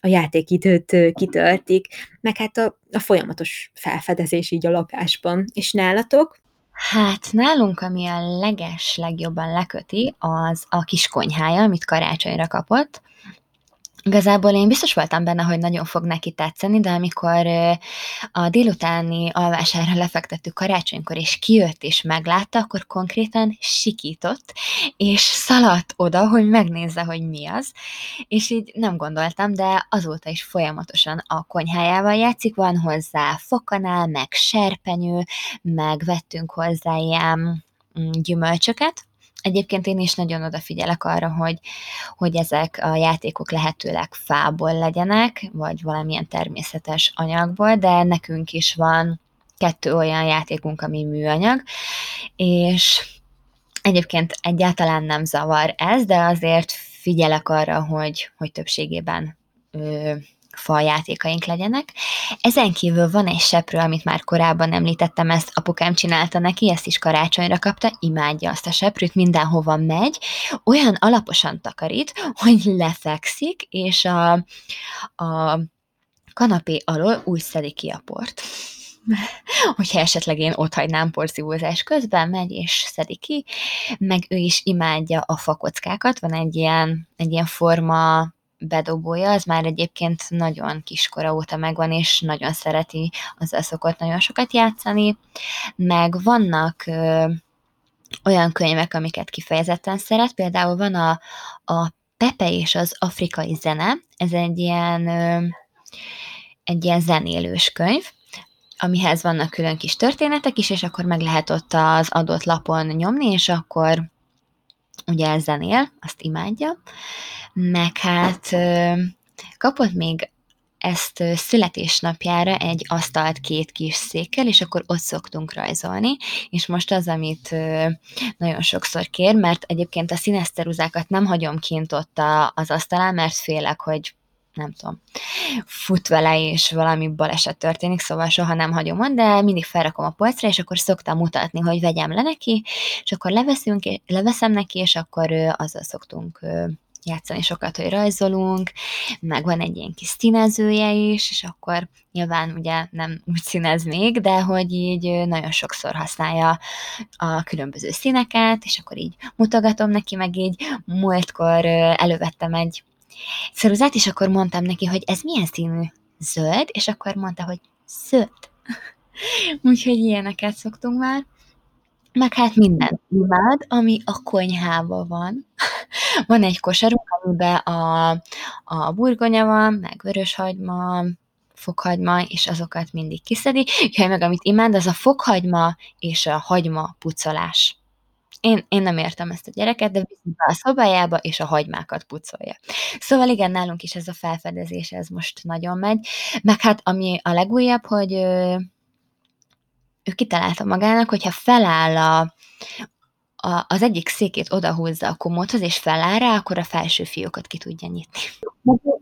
S2: a játékidőt kitöltik, meg hát a, a folyamatos felfedezés így a lakásban. És nálatok?
S1: Hát nálunk, ami a leges legjobban leköti, az a kis konyhája, amit karácsonyra kapott. Igazából én biztos voltam benne, hogy nagyon fog neki tetszeni, de amikor a délutáni alvására lefektettük karácsonykor, és kijött és meglátta, akkor konkrétan sikított, és szaladt oda, hogy megnézze, hogy mi az. És így nem gondoltam, de azóta is folyamatosan a konyhájával játszik, van hozzá fokanál, meg serpenyő, meg vettünk hozzá ilyen mm, gyümölcsöket, Egyébként én is nagyon odafigyelek arra, hogy, hogy ezek a játékok lehetőleg fából legyenek, vagy valamilyen természetes anyagból, de nekünk is van kettő olyan játékunk, ami műanyag, és egyébként egyáltalán nem zavar ez, de azért figyelek arra, hogy, hogy többségében faljátékaink legyenek. Ezen kívül van egy seprő, amit már korábban említettem, ezt apukám csinálta neki, ezt is karácsonyra kapta, imádja azt a seprőt, mindenhova megy, olyan alaposan takarít, hogy lefekszik, és a, a kanapé alól úgy szedi ki a port. *laughs* Hogyha esetleg én ott hagynám porszívózás közben, megy és szedi ki, meg ő is imádja a fakockákat, van egy ilyen, egy ilyen forma bedobója, az már egyébként nagyon kiskora óta megvan, és nagyon szereti, azzal szokott nagyon sokat játszani, meg vannak ö, olyan könyvek, amiket kifejezetten szeret, például van a, a Pepe és az afrikai zene, ez egy ilyen, ö, egy ilyen zenélős könyv, amihez vannak külön kis történetek is, és akkor meg lehet ott az adott lapon nyomni, és akkor ugye zenél, azt imádja. Meg hát kapott még ezt születésnapjára egy asztalt két kis székkel, és akkor ott szoktunk rajzolni, és most az, amit nagyon sokszor kér, mert egyébként a színeszteruzákat nem hagyom kint ott az asztalán, mert félek, hogy nem tudom, fut vele, és valami baleset történik, szóval soha nem hagyom de mindig felrakom a polcra, és akkor szoktam mutatni, hogy vegyem le neki, és akkor leveszünk, leveszem neki, és akkor azzal szoktunk játszani sokat, hogy rajzolunk, meg van egy ilyen kis színezője is, és akkor nyilván ugye nem úgy színez még, de hogy így nagyon sokszor használja a különböző színeket, és akkor így mutogatom neki, meg így múltkor elővettem egy szeruzát, és akkor mondtam neki, hogy ez milyen színű? Zöld, és akkor mondta, hogy zöld. *laughs* Úgyhogy ilyeneket szoktunk már. Meg hát minden imád, ami a konyhában van. *laughs* Van egy kosarunk, amiben a, a burgonya van, meg vöröshagyma, fokhagyma, és azokat mindig kiszedi. Jaj, meg amit imád, az a fokhagyma és a hagyma pucolás. Én, én nem értem ezt a gyereket, de viszi be a szobájába, és a hagymákat pucolja. Szóval igen, nálunk is ez a felfedezés, ez most nagyon megy. Meg hát ami a legújabb, hogy ő, ő kitalálta magának, hogyha feláll a, a, az egyik székét odahúzza a komódhoz, és feláll rá, akkor a felső fiókot ki tudja nyitni.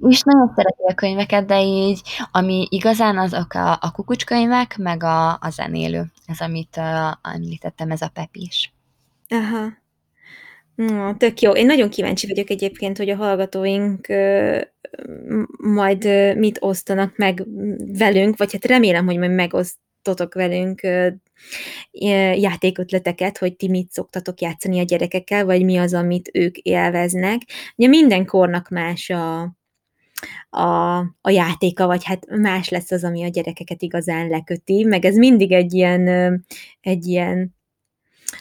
S1: És nagyon szereti a könyveket, de így, ami igazán azok a, a kukucskönyvek, meg a, a zenélő, ez amit uh, említettem, ez a Pepis.
S2: Aha. No, tök jó. Én nagyon kíváncsi vagyok egyébként, hogy a hallgatóink uh, majd uh, mit osztanak meg velünk, vagy hát remélem, hogy majd megosztotok velünk uh, játékötleteket, hogy ti mit szoktatok játszani a gyerekekkel, vagy mi az, amit ők élveznek. Ugye minden kornak más a, a, a játéka, vagy hát más lesz az, ami a gyerekeket igazán leköti, meg ez mindig egy ilyen, egy ilyen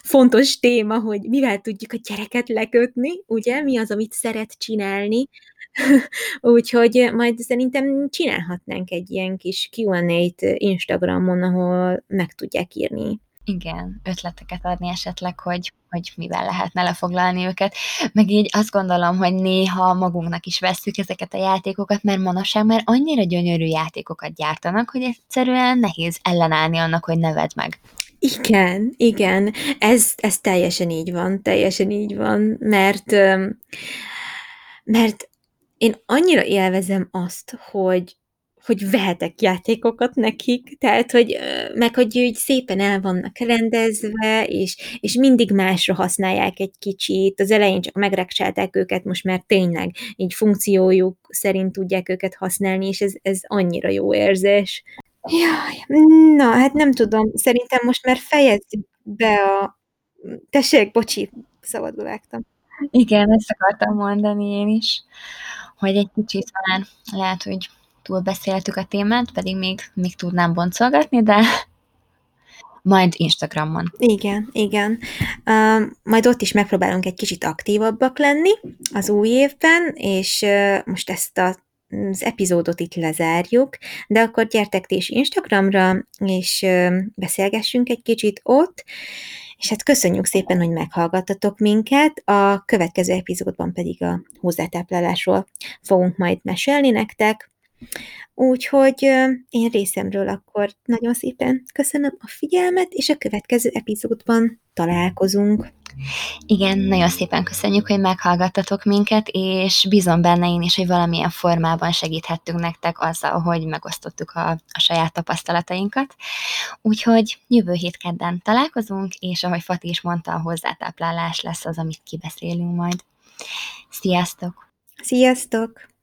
S2: fontos téma, hogy mivel tudjuk a gyereket lekötni, ugye? Mi az, amit szeret csinálni. *laughs* Úgyhogy majd szerintem csinálhatnánk egy ilyen kis Q&A-t Instagramon, ahol meg tudják írni
S1: igen, ötleteket adni esetleg, hogy, hogy mivel lehetne lefoglalni őket. Meg így azt gondolom, hogy néha magunknak is veszük ezeket a játékokat, mert manapság már annyira gyönyörű játékokat gyártanak, hogy egyszerűen nehéz ellenállni annak, hogy neved meg.
S2: Igen, igen, ez, ez teljesen így van, teljesen így van, mert, mert én annyira élvezem azt, hogy, hogy vehetek játékokat nekik, tehát, hogy meg hogy úgy szépen el vannak rendezve, és, és mindig másra használják egy kicsit. Az elején csak megreksálták őket, most már tényleg így funkciójuk szerint tudják őket használni, és ez, ez annyira jó érzés. Jaj, na, hát nem tudom, szerintem most már fejezzük be a... Tessék, bocsi, szabadba vágtam.
S1: Igen, ezt akartam mondani én is, hogy egy kicsit már lehet, hogy túlbeszéltük a témát, pedig még, még tudnám boncolgatni, de majd Instagramon.
S2: Igen, igen. Uh, majd ott is megpróbálunk egy kicsit aktívabbak lenni az új évben, és uh, most ezt a az epizódot itt lezárjuk, de akkor gyertek ti is Instagramra, és beszélgessünk egy kicsit ott, és hát köszönjük szépen, hogy meghallgattatok minket, a következő epizódban pedig a hozzátáplálásról fogunk majd mesélni nektek, Úgyhogy én részemről akkor nagyon szépen köszönöm a figyelmet, és a következő epizódban találkozunk.
S1: Igen, nagyon szépen köszönjük, hogy meghallgattatok minket, és bízom benne én is, hogy valamilyen formában segíthettünk nektek azzal, hogy megosztottuk a, a saját tapasztalatainkat. Úgyhogy jövő hét kedden találkozunk, és ahogy Fati is mondta, a hozzátáplálás lesz az, amit kibeszélünk majd. Sziasztok!
S2: Sziasztok!